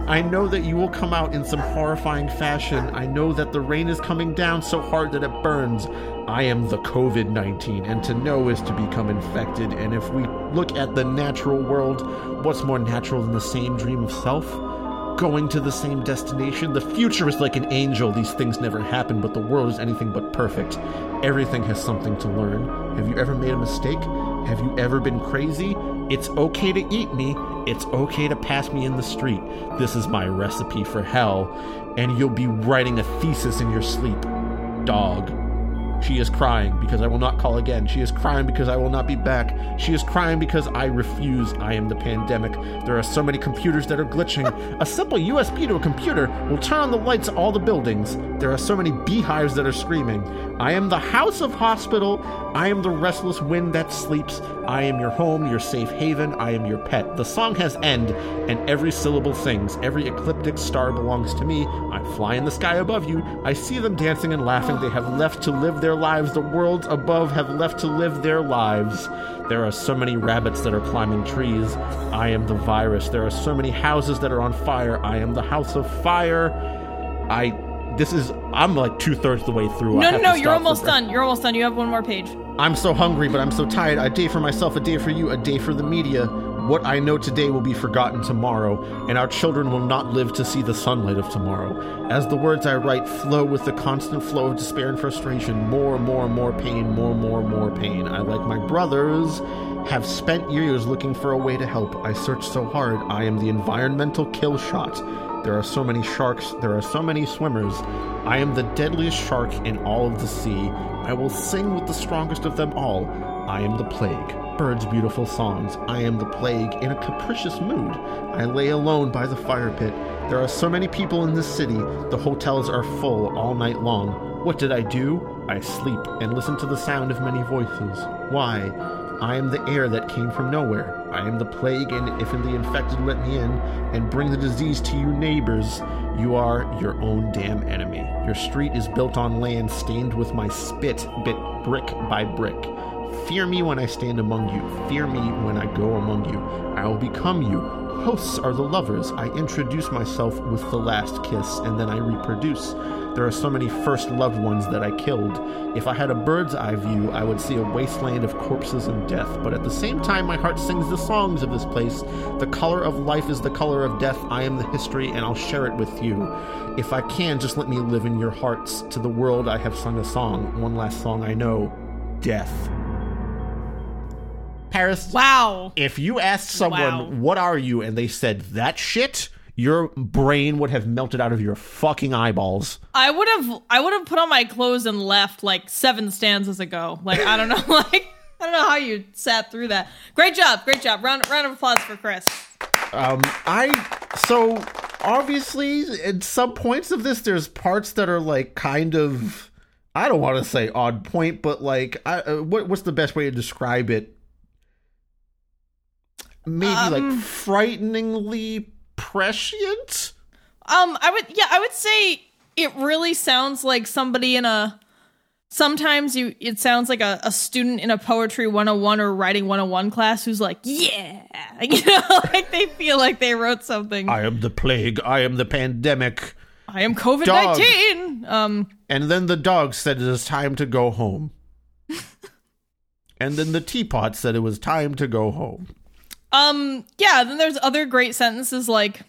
I know that you will come out in some horrifying fashion. I know that the rain is coming down so hard that it burns. I am the COVID 19, and to know is to become infected. And if we look at the natural world, what's more natural than the same dream of self? Going to the same destination. The future is like an angel. These things never happen, but the world is anything but perfect. Everything has something to learn. Have you ever made a mistake? Have you ever been crazy? It's okay to eat me. It's okay to pass me in the street. This is my recipe for hell. And you'll be writing a thesis in your sleep. Dog. She is crying because I will not call again. She is crying because I will not be back. She is crying because I refuse. I am the pandemic. There are so many computers that are glitching. A simple USB to a computer will turn on the lights of all the buildings. There are so many beehives that are screaming. I am the house of hospital. I am the restless wind that sleeps. I am your home, your safe haven. I am your pet. The song has end, and every syllable sings. Every ecliptic star belongs to me. I fly in the sky above you. I see them dancing and laughing. They have left to live their lives. The worlds above have left to live their lives. There are so many rabbits that are climbing trees. I am the virus. There are so many houses that are on fire. I am the house of fire. I. This is. I'm like two thirds the way through. I No, no, no, you're almost done. You're almost done. You have one more page. I'm so hungry, but I'm so tired. A day for myself, a day for you, a day for the media. What I know today will be forgotten tomorrow, and our children will not live to see the sunlight of tomorrow. As the words I write flow with the constant flow of despair and frustration, more, and more, and more pain, more, and more, and more pain. I, like my brothers, have spent years looking for a way to help. I search so hard. I am the environmental kill shot. There are so many sharks, there are so many swimmers. I am the deadliest shark in all of the sea. I will sing with the strongest of them all. I am the plague. Birds' beautiful songs. I am the plague in a capricious mood. I lay alone by the fire pit. There are so many people in this city. The hotels are full all night long. What did I do? I sleep and listen to the sound of many voices. Why? I am the air that came from nowhere. I am the plague, and if the infected let me in and bring the disease to you neighbors, you are your own damn enemy. Your street is built on land stained with my spit, bit brick by brick. Fear me when I stand among you. Fear me when I go among you. I will become you. Hosts are the lovers. I introduce myself with the last kiss, and then I reproduce. There are so many first loved ones that I killed. If I had a bird's eye view, I would see a wasteland of corpses and death. But at the same time, my heart sings the songs of this place. The color of life is the color of death. I am the history, and I'll share it with you. If I can, just let me live in your hearts. To the world, I have sung a song. One last song I know Death. Paris, Wow. if you asked someone, Wow. what are you? And they said that shit, your brain would have melted out of your fucking eyeballs. I would have I would have put on my clothes and left like seven stanzas ago. Like I don't know, [LAUGHS] like I don't know how you sat through that. Great job, great job. Round round of applause for Chris. Um, I so obviously at some points of this, there's parts that are like kind of I don't want to say odd point, but like I, uh, what what's the best way to describe it? Maybe Um, like frighteningly prescient. Um, I would yeah, I would say it really sounds like somebody in a sometimes you it sounds like a, a student in a poetry 101 or writing 101 class who's like, yeah. [LAUGHS] You know, like they feel like they wrote something. I am the plague. I am the pandemic. I am COVID nineteen. Um And then the dog said it is time to go home. [LAUGHS] and then the teapot said it was time to go home. Um, yeah, then there's other great sentences like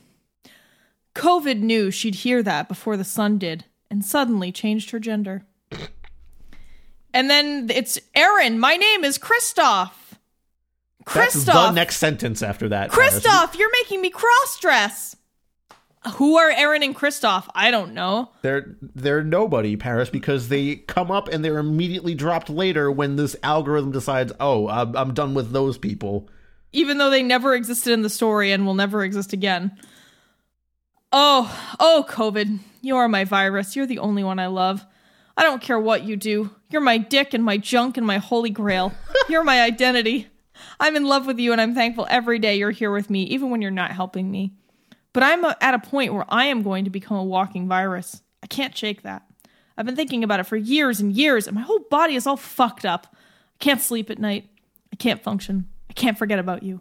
COVID knew she'd hear that before the sun did and suddenly changed her gender. And then it's Aaron, my name is Kristoff. That's the Kristoff. next sentence after that. Kristoff, you're making me cross dress. Who are Aaron and Kristoff? I don't know. They're they're nobody, Paris, because they come up and they're immediately dropped later when this algorithm decides, oh, I'm, I'm done with those people. Even though they never existed in the story and will never exist again. Oh, oh, COVID, you are my virus. You're the only one I love. I don't care what you do. You're my dick and my junk and my holy grail. You're my identity. I'm in love with you and I'm thankful every day you're here with me, even when you're not helping me. But I'm at a point where I am going to become a walking virus. I can't shake that. I've been thinking about it for years and years, and my whole body is all fucked up. I can't sleep at night. I can't function. I can't forget about you.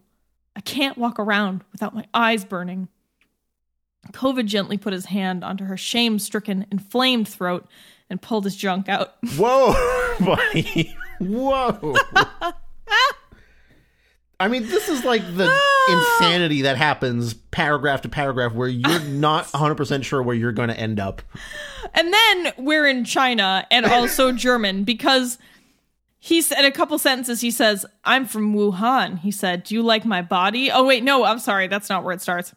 I can't walk around without my eyes burning. COVID gently put his hand onto her shame stricken, inflamed throat and pulled his junk out. [LAUGHS] Whoa, [LAUGHS] buddy. Whoa. I mean, this is like the ah. insanity that happens paragraph to paragraph where you're [LAUGHS] not 100% sure where you're going to end up. And then we're in China and also German because he said a couple sentences. He says, I'm from Wuhan. He said, Do you like my body? Oh, wait, no, I'm sorry. That's not where it starts.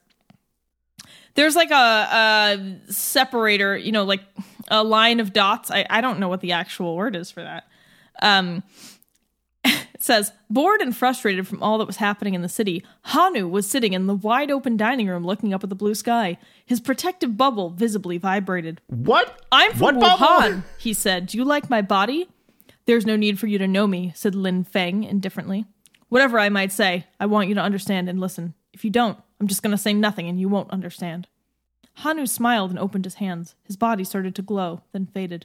There's like a, a separator, you know, like a line of dots. I, I don't know what the actual word is for that. Um, [LAUGHS] it says, bored and frustrated from all that was happening in the city, Hanu was sitting in the wide open dining room looking up at the blue sky. His protective bubble visibly vibrated. What? I'm from what Wuhan, bubble? he said. Do you like my body? There's no need for you to know me, said Lin Feng indifferently. Whatever I might say, I want you to understand and listen. If you don't, I'm just going to say nothing and you won't understand. Hanu smiled and opened his hands. His body started to glow, then faded.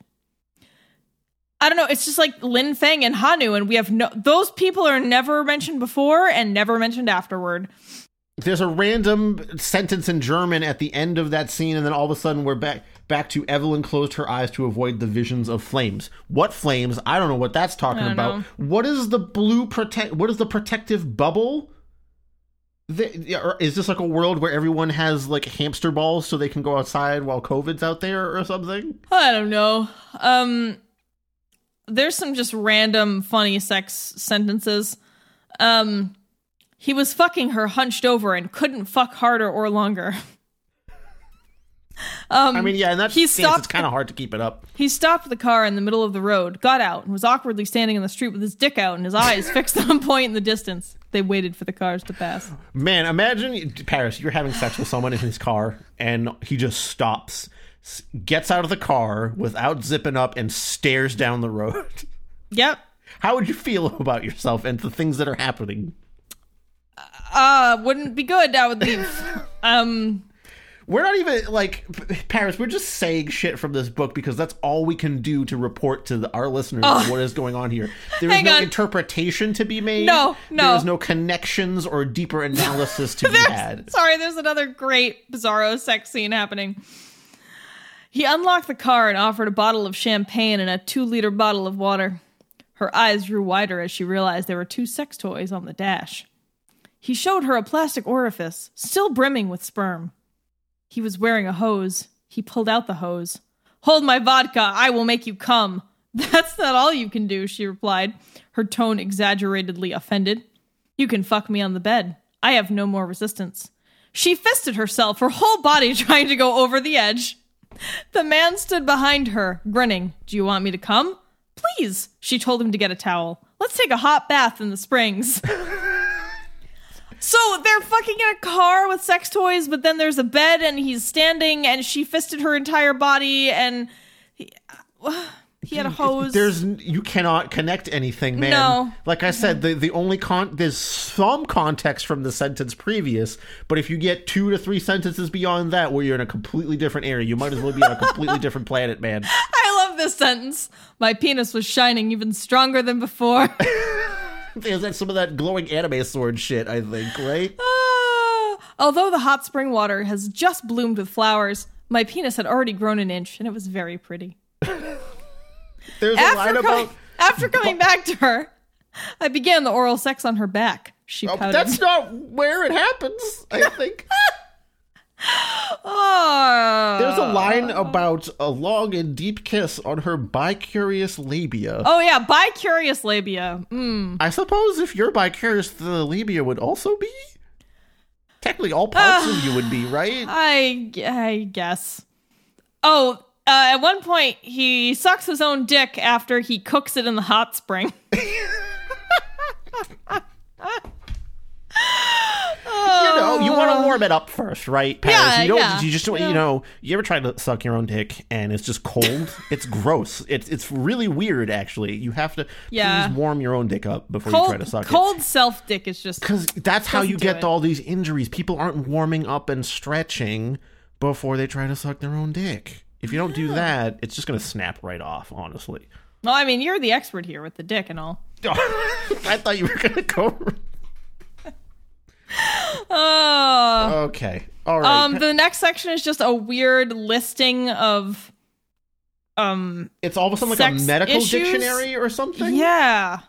I don't know. It's just like Lin Feng and Hanu, and we have no. Those people are never mentioned before and never mentioned afterward. There's a random sentence in German at the end of that scene, and then all of a sudden we're back back to Evelyn closed her eyes to avoid the visions of flames. What flames? I don't know what that's talking about. know. What is the blue protect? What is the protective bubble? The, is this like a world where everyone has like hamster balls so they can go outside while COVID's out there or something? I don't know. Um, there's some just random funny sex sentences. Um, he was fucking her hunched over and couldn't fuck harder or longer. [LAUGHS] um, I mean, yeah, in that he stance, it's kind of hard to keep it up. he stopped the car in the middle of the road, got out, and was awkwardly standing in the street with his dick out and his eyes fixed on a point in the distance. They waited for the cars to pass. Man, imagine Paris, you're having sex with someone in his car and he just stops, gets out of the car without zipping up and stares down the road. [LAUGHS] Yep. How would you feel about yourself and the things that are happening? Uh, wouldn't be good. I would leave. um, We're not even like Paris, we're just saying shit from this book because that's all we can do to report to the, our listeners what is going on here. [LAUGHS] There is no on. interpretation to be made. No, no. There is no connections or deeper analysis to [LAUGHS] be had. Sorry, there's another great Bizarro sex scene happening. He unlocked the car and offered a bottle of champagne and a two liter bottle of water. Her eyes grew wider as she realized there were two sex toys on the dash. He showed her a plastic orifice, still brimming with sperm. He was wearing a hose. He pulled out the hose. Hold my vodka, I will make you come. [LAUGHS] That's not all you can do, she replied, her tone exaggeratedly offended. You can fuck me on the bed. I have no more resistance. She fisted herself, her whole body [LAUGHS] trying to go over the edge. The man stood behind her, grinning. Do you want me to come? Please, she told him to get a towel. Let's take a hot bath in the springs. [LAUGHS] so they're fucking in a car with sex toys, but then there's a bed and he's standing and she fisted her entire body and he, uh, he had a hose. There's you cannot connect anything, man. No. Like I said, the the only con there's some context from the sentence previous, but if you get two to three sentences beyond that where you're in a completely different area, you might as well be on a completely different planet, man. [LAUGHS] I love this sentence. My penis was shining even stronger than before. [LAUGHS] [LAUGHS] There's that some of that glowing anime sword shit, I think, right? [LAUGHS] Ah. Although the hot spring water has just bloomed with flowers, my penis had already grown an inch and it was very pretty. [LAUGHS] There's a line After, coming, about after coming back to her, I began the oral sex on her back. She Oh, pouted. that's not where it happens, I think. Oh. There's a line about a long and deep kiss on her bicurious labia. Oh yeah, bicurious labia. Mm. I suppose if you're bicurious, the labia would also be. Technically, all parts of you would be, [SIGHS] right? I I guess. Oh, uh, at one point he sucks his own dick after he cooks it in the hot spring. [LAUGHS] [LAUGHS] [LAUGHS] [SIGHS] You know, you want to oh. warm it up first, right? Paris? Yeah, you don't. yeah. You just. You know, you ever try to suck your own dick and it's just cold? [LAUGHS] it's gross. It's it's really weird. Actually, you have to Yeah. please warm your own dick up before you try to Cold suck it. cold self dick is just Because that's how you get all these injuries. People aren't warming up and stretching before they try to suck their own dick. If you don't do that, it's just going to snap right off, honestly. Well, I mean, you're the expert here with the dick and all. [LAUGHS] I thought you were going to go. Oh, Okay. All right. Um, the next section is just a weird listing of, um, it's all of a sudden like a medical issues? dictionary or something. yeah.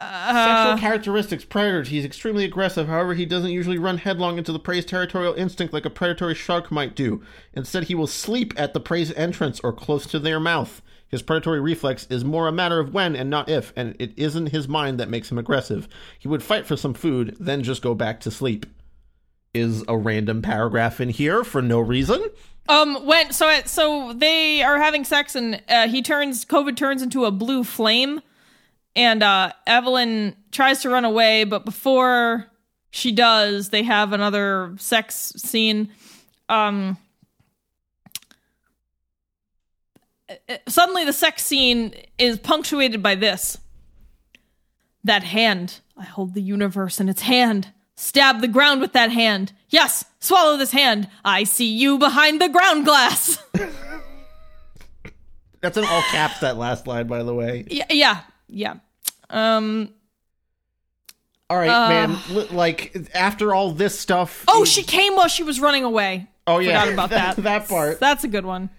Sexual Uh, characteristics, predators. He's extremely aggressive. However, he doesn't usually run headlong into the prey's territorial instinct like a predatory shark might do. Instead, he will sleep at the prey's entrance or close to their mouth. His predatory reflex is more a matter of when and not if, and it isn't his mind that makes him aggressive. He would fight for some food, then just go back to sleep. Is a random paragraph in here for no reason? um, when so it, so they are having sex and uh, he turns COVID turns into a blue flame, and uh, Evelyn tries to run away, but before she does, they have another sex scene. Um, uh, suddenly, the sex scene is punctuated by this. That hand. I hold the universe in its hand. Stab the ground with that hand. Yes, swallow this hand. I see you behind the ground glass. [LAUGHS] That's in all caps, that last line, by the way. yeah, yeah, yeah. Um. All right, Uh. man. li- Like, after all this stuff. Oh, she came while she was running away. Oh, yeah. Forgot about [LAUGHS] that. that part. That's a good one.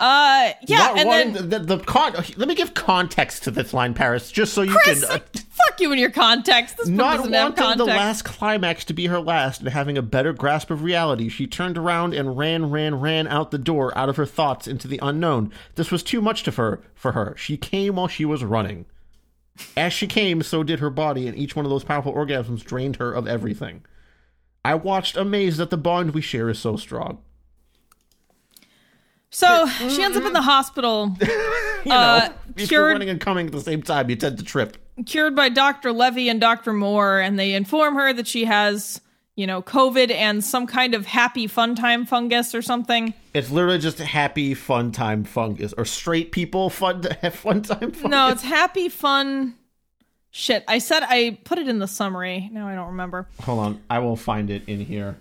Uh, yeah, Not and then the, the, the con- let me give context to this line, Paris, just so you Chris, can. Uh, [LAUGHS] fuck you and your context. This not wanting context. the last climax to be her last and having a better grasp of reality, she turned around and ran, ran, ran out the door, out of her thoughts into the unknown. This was too much to her. For her, she came while she was running. As she came, so did her body, and each one of those powerful orgasms drained her of everything. I watched, amazed that the bond we share is so strong. So she ends up in the hospital, [LAUGHS] You know, Uh, if you're running and coming at the same time, you tend to trip. cured by Dr. Levy and Dr. Moore, and they inform her that she has, you know, COVID and some kind of happy fun time fungus or something. It's literally just happy, fun time fungus, or straight people fun [LAUGHS] fun time fungus. No, it's happy fun. Shit, I said I put it in the summary. Now I don't remember. Hold on, I will find it in here.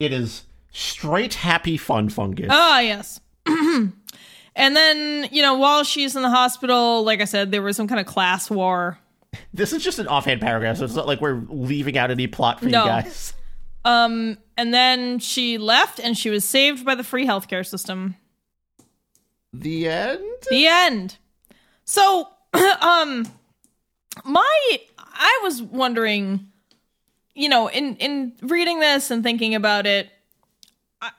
It is straight happy fun fungus. Ah, yes. [CLEARS THROAT] and then, you know, while she's in the hospital, like I said, there was some kind of class war. This is just an offhand paragraph, so it's not like we're leaving out any plot for No. you guys. Um, and then she left and she was saved by the free healthcare system. The end. The end. So, [CLEARS THROAT] um, my I was wondering, you know, in in reading this and thinking about it,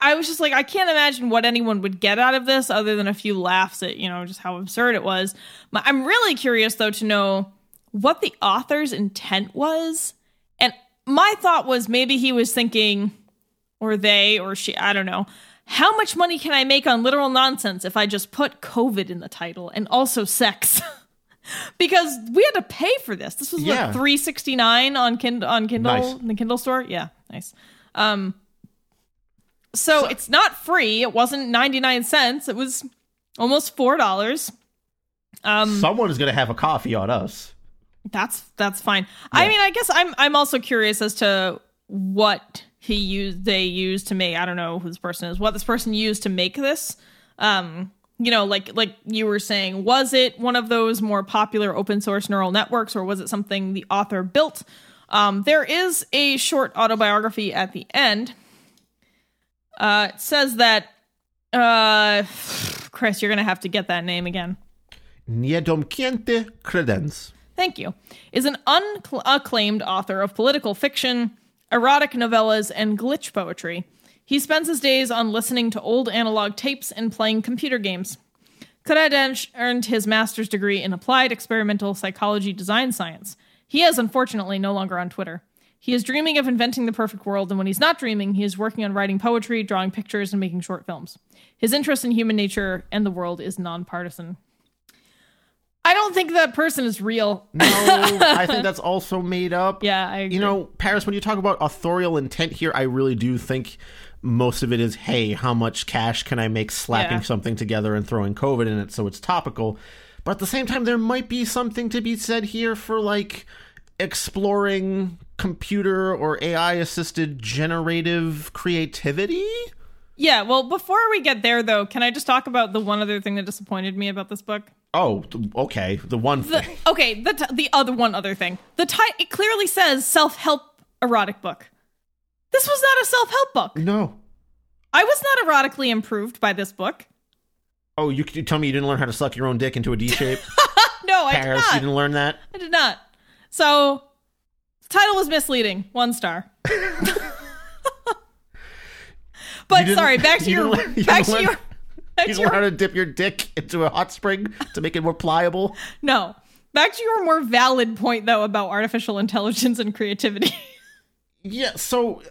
I, was just like, I can't imagine what anyone would get out of this other than a few laughs at you know just how absurd it was. I'm really curious though to know what the author's intent was, and my thought was maybe he was thinking, or they or she, I don't know. How much money can I make on literal nonsense if I just put COVID in the title and also sex? [LAUGHS] because we had to pay for this. This was Yeah. what three sixty nine on Kindle on Kindle Nice. in the Kindle store. Yeah, nice. Um, so, it's not free. It wasn't ninety nine cents. It was almost four dollars. Um, Someone is going to have a coffee on us. that's that's fine. I mean, I guess I'm I'm also curious as to what he used they used to make. I don't know who this person is. What this person used to make this. Um, you know, like like you were saying, was it one of those more popular open source neural networks, or was it something the author built? Um, there is a short autobiography at the end. Uh, it says that. Uh, Chris, you're gonna have to get that name again. Niedomknięte Credenz. thank you, is an unacclaimed author of political fiction, erotic novellas, and glitch poetry. He spends his days on listening to old analog tapes and playing computer games. Karadenic earned his master's degree in applied experimental psychology design science. He is unfortunately no longer on Twitter. He is dreaming of inventing the perfect world, and when he's not dreaming, he is working on writing poetry, drawing pictures, and making short films. His interest in human nature and the world is nonpartisan. I don't think that person is real. No, [LAUGHS] I think that's also made up. Yeah, I agree. You know, Paris, when you talk about authorial intent here, I really do think most of it is, hey, how much cash can I make slapping Yeah. something together and throwing COVID in it so it's topical? But at the same time, there might be something to be said here for like exploring computer or AI assisted generative creativity. Yeah, well, before we get there, though, can I just talk about the one other thing that disappointed me about this book? Oh, okay. The one The, thing. okay, the t- the other one other thing. The ti- it clearly says self help erotic book. This was not a self help book. No. I was not erotically improved by this book. Oh, you, you tell me you didn't learn how to suck your own dick into a D shape? [LAUGHS] No, I did not. you didn't learn that? I did not. So, the title was misleading. One star. [LAUGHS] but sorry, back to you your learn- you back to learn- your back You to learn how to dip your dick into a hot spring to make it more pliable? no. Back to your more valid point though about artificial intelligence and creativity. Yeah, so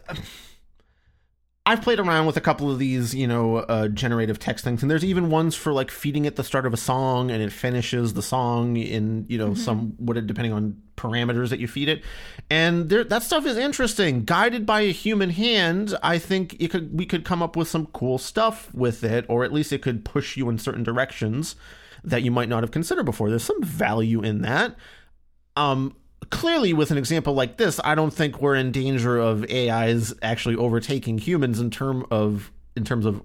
I've played around with a couple of these, you know, uh, generative text things, and there's even ones for like feeding it the start of a song, and it finishes the song in, you know, some what depending on parameters that you feed it, and there that stuff is interesting. Guided by a human hand, I think it could we could come up with some cool stuff with it, or at least it could push you in certain directions that you might not have considered before. There's some value in that. Um, clearly, with an example like this, I don't think we're in danger of AIs actually overtaking humans in term of in terms of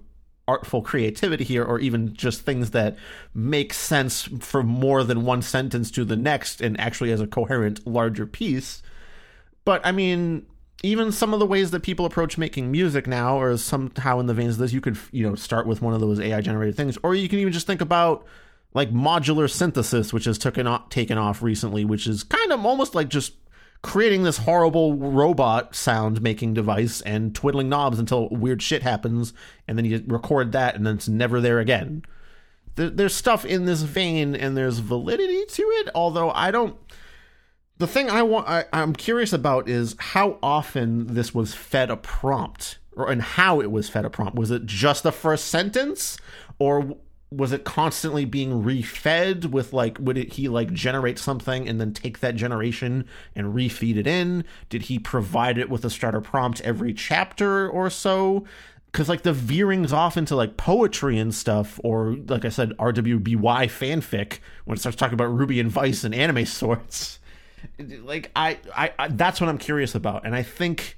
artful creativity here, or even just things that make sense from more than one sentence to the next, and actually as a coherent, larger piece. But I mean, even some of the ways that people approach making music now, or somehow in the veins of this, you could you know start with one of those AI generated things, or you can even just think about like modular synthesis, which has taken off, taken off recently, which is kind of almost like just creating this horrible robot sound making device and twiddling knobs until weird shit happens, and then you record that, and then it's never there again. There, there's stuff in this vein, and there's validity to it. Although I don't. The thing I want, I, I'm curious about is how often this was fed a prompt, or and how it was fed a prompt. Was it just the first sentence, or was it constantly being refed with like would it he like generate something and then take that generation and refeed it in? Did he provide it with a starter prompt every chapter or so? Because like the veerings off into like poetry and stuff or like i said rwby fanfic when it starts talking about ruby and vice and anime sorts. Like I, I i that's what i'm curious about and i think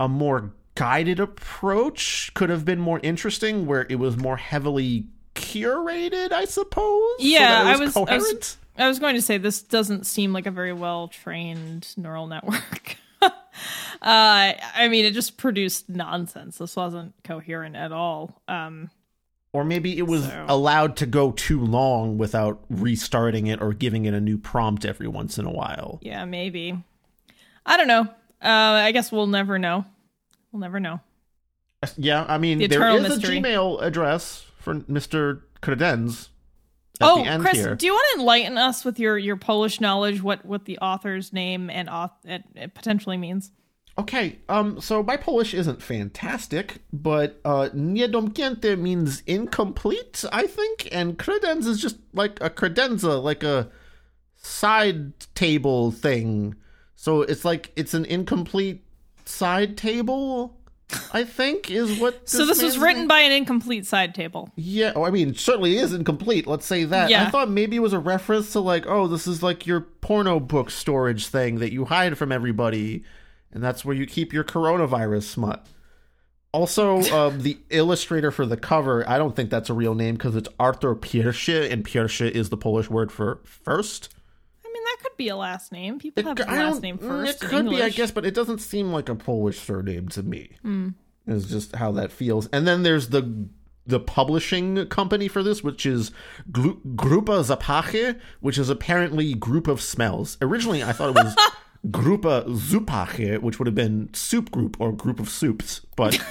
a more guided approach could have been more interesting where it was more heavily curated, I suppose. Yeah, it I was- I was- I was going to say this doesn't seem like a very well trained neural network. [LAUGHS] uh, I mean, it just produced nonsense. This wasn't coherent at all. Um, or maybe it was So- allowed to go too long without restarting it or giving it a new prompt every once in a while. yeah, maybe. I don't know. Uh, I guess we'll never know. We'll never know. Yeah, I mean, The there is mystery. a Gmail address for Mr. Credenz at oh, the end Chris, here. do you want to enlighten us with your, your Polish knowledge? What what the author's name and auth- it, it potentially means? Okay, um, so my Polish isn't fantastic, but uh, niedomknięte means incomplete, I think, and credenz is just like a credenza, like a side table thing. So it's like it's an incomplete side table, I think, is what. So this was written name- by an incomplete side table. Yeah, oh, I mean, certainly is incomplete. Let's say that. Yeah. I thought maybe it was a reference to like, oh, this is like your porno book storage thing that you hide from everybody, and that's where you keep your coronavirus smut. Also, [LAUGHS] um, the illustrator for the cover, I don't think that's a real name because it's Arthur Piersche, and Piersche is the Polish word for first. I mean, that could be a last name. People have a last name mm, first. It could be, I guess, but it doesn't seem like a Polish surname to me. Hmm. Is just how that feels. And then there's the the publishing company for this, which is Glu- Grupa Zapache, which is apparently group of smells. Originally, I thought it was [LAUGHS] Grupa Zupache, which would have been soup group or group of soups, but. [LAUGHS]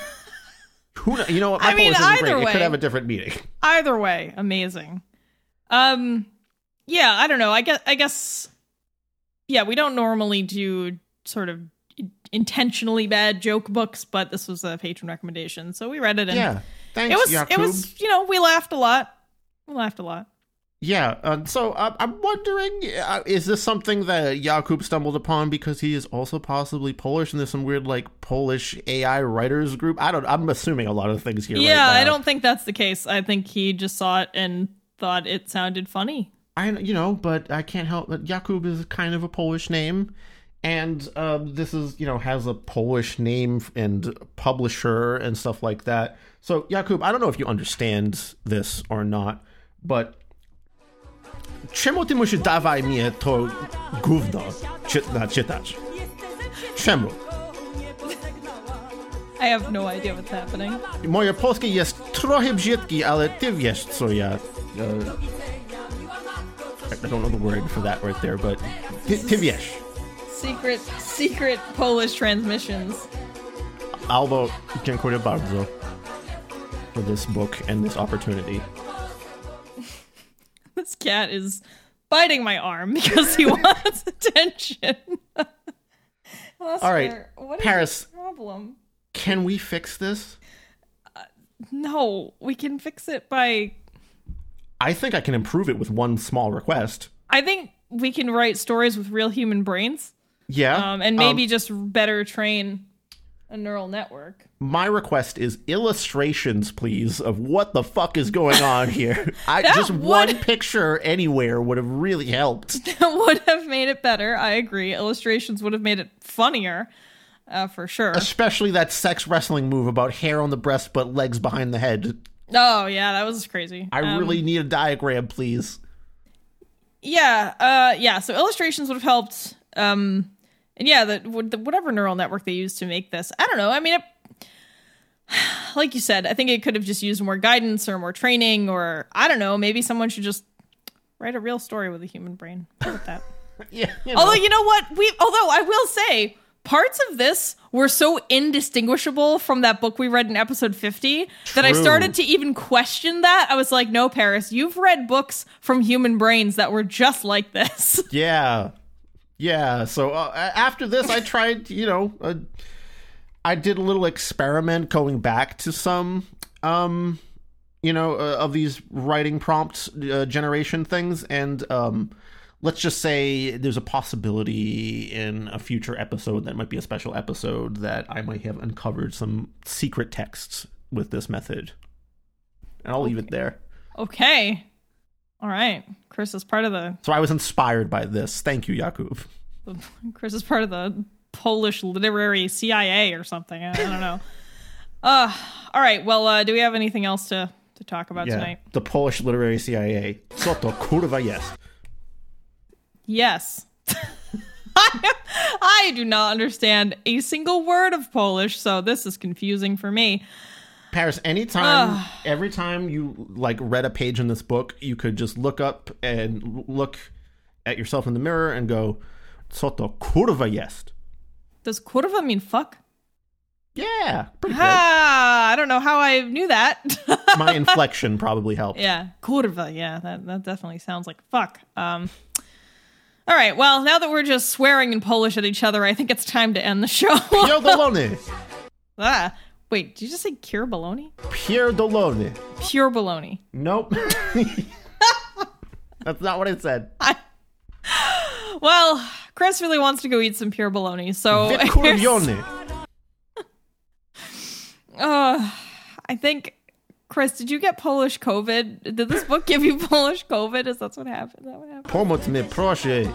Who you know what? My I mean, isn't either great. It could have a different meaning. Either way, amazing. Um, yeah, I don't know. I guess. I guess. Yeah, we don't normally do sort of intentionally bad joke books, but this was a patron recommendation, so we read it. And Yeah. Thanks, it was. Jakub. It was. You know, we laughed a lot. We laughed a lot. Yeah, uh, so uh, I'm wondering, uh, is this something that Jakub stumbled upon because he is also possibly Polish, and there's some weird like Polish AI writers group? I don't. I'm assuming a lot of things here. yeah, right now. I don't think that's the case. I think he just saw it and thought it sounded funny. I you know, but I can't help that Jakub is kind of a Polish name, and um, this is you know has a Polish name and publisher and stuff like that. So Jakub, I don't know if you understand this or not, but czemu ty musisz dawaj mnie to gówno czy, na, czytać? Czemu? I have no idea what's happening. Moje polskie jest trochę brzydkie, ale ty wiesz co ja... Uh, I don't know the word for that right there, but ty. Secret, secret Polish transmissions. Albo dziękuję bardzo for this book and this opportunity. [LAUGHS] This cat is biting my arm because he [LAUGHS] wants attention. [LAUGHS] Oscar, All right, what is Paris. problem? Can we fix this? Uh, no, we can fix it by. I think I can improve it with one small request. I think we can write stories with real human brains, Yeah. um, and maybe just better train a neural network. my request is illustrations, please, of what the fuck is going on [LAUGHS] here. I just would- one picture anywhere would have really helped. [LAUGHS] That would have made it better. I agree. Illustrations would have made it funnier, uh, for sure. Especially that sex wrestling move about hair on the breast but legs behind the head. Oh yeah, that was crazy. I Um, really need a diagram, please. Yeah, uh, yeah. So illustrations would have helped. Um, and yeah, the whatever neural network they used to make this, I don't know. I mean, it, [SIGHS] like you said, I think it could have just used more guidance or more training, or I don't know. Maybe someone should just write a real story with a human brain. How about that? [LAUGHS] Yeah. you know. although you know what, we although I will say. Parts of this were so indistinguishable from that book we read in episode 50 that I started to even question that. I was like, no, Paris, you've read books from human brains that were just like this. [LAUGHS] Yeah. Yeah. So uh, after this, I tried, you know, uh, I did a little experiment going back to some, um, you know, uh, of these writing prompt uh, generation things. And um, let's just say there's a possibility in a future episode that might be a special episode that I might have uncovered some secret texts with this method. And I'll leave it there. Okay. All right. Chris is part of the So I was inspired by this. Thank you, Jakub. [LAUGHS] Chris is part of the Polish literary CIA or something. I, I don't know. [LAUGHS] Uh all right. Well, uh, do we have anything else to to talk about Yeah, tonight? the Polish literary CIA. Co to kurwa jest? Yes. [LAUGHS] I, I do not understand a single word of Polish, so this is confusing for me. Paris, anytime, every time you like read a page in this book, you could just look up and look at yourself in the mirror and go, Co to kurwa jest? Does kurwa mean fuck? Yeah, pretty. Ah, I don't know how I knew that. My inflection probably helped. [LAUGHS] Yeah, kurwa. Yeah, that that definitely sounds like fuck. Um. All right. Well, now that we're just swearing in Polish at each other, I think it's time to end the show. Pierdolony. [LAUGHS] ah, wait, did you just say pure baloney? Pierdolony. Pure baloney. Nope. [LAUGHS] That's not what it said. [LAUGHS] Well, Chris really wants to go eat some pure baloney, so uh, I think. Chris, did you get Polish COVID? Did this book give you [LAUGHS] Polish COVID? Is that what happened? Is that what happened? Pomoc mi, proszę.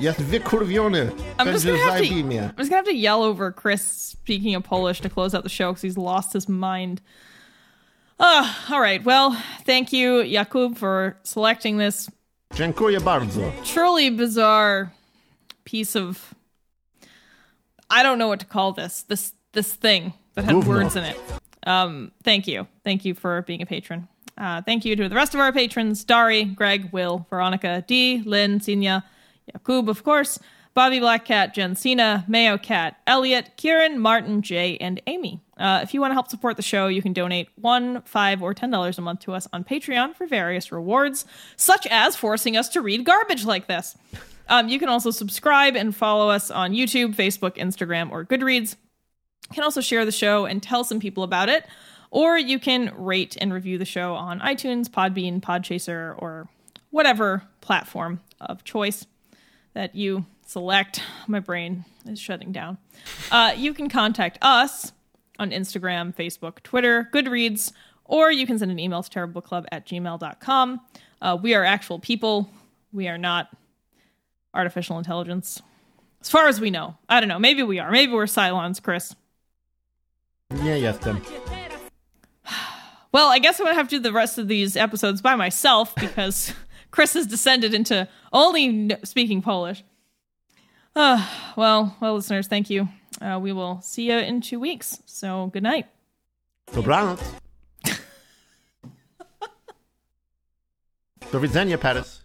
Jest wykurwiony. I'm just gonna have to- mnie. I'm just gonna have to yell over Chris speaking of Polish to close out the show because he's lost his mind. Uh, all right. Well, thank you, Jakub, for selecting this Dziękuję bardzo. truly bizarre piece of I don't know what to call this. This this thing that had Gówno. words in it. Um, thank you. Thank you for being a patron. Uh, thank you to the rest of our patrons Dari, Greg, Will, Veronica, D, Lynn, Sinya, Jakub, of course, Bobby Black Cat, Jen Mayo Cat, Elliot, Kieran, Martin, Jay, and Amy. Uh, if you want to help support the show, you can donate one, five, or ten dollars a month to us on Patreon for various rewards, such as forcing us to read garbage like this. Um, you can also subscribe and follow us on YouTube, Facebook, Instagram, or Goodreads. You can also share the show and tell some people about it, or you can rate and review the show on iTunes, Podbean, Podchaser, or whatever platform of choice that you select. My brain is shutting down. Uh, you can contact us on Instagram, Facebook, Twitter, Goodreads, or you can send an email to terribleclub at gmail.com. Uh, we are actual people. We are not artificial intelligence. As far as we know. I don't know. Maybe we are. Maybe we're Cylons, Chris. Nie jestem. Well, I guess I'm gonna have to do the rest of these episodes by myself because [LAUGHS] Chris has descended into only speaking Polish. Uh, well, well, listeners, thank you Uh, we will see you in two weeks. So good night. Dobranoc. Do widzenia, Paris.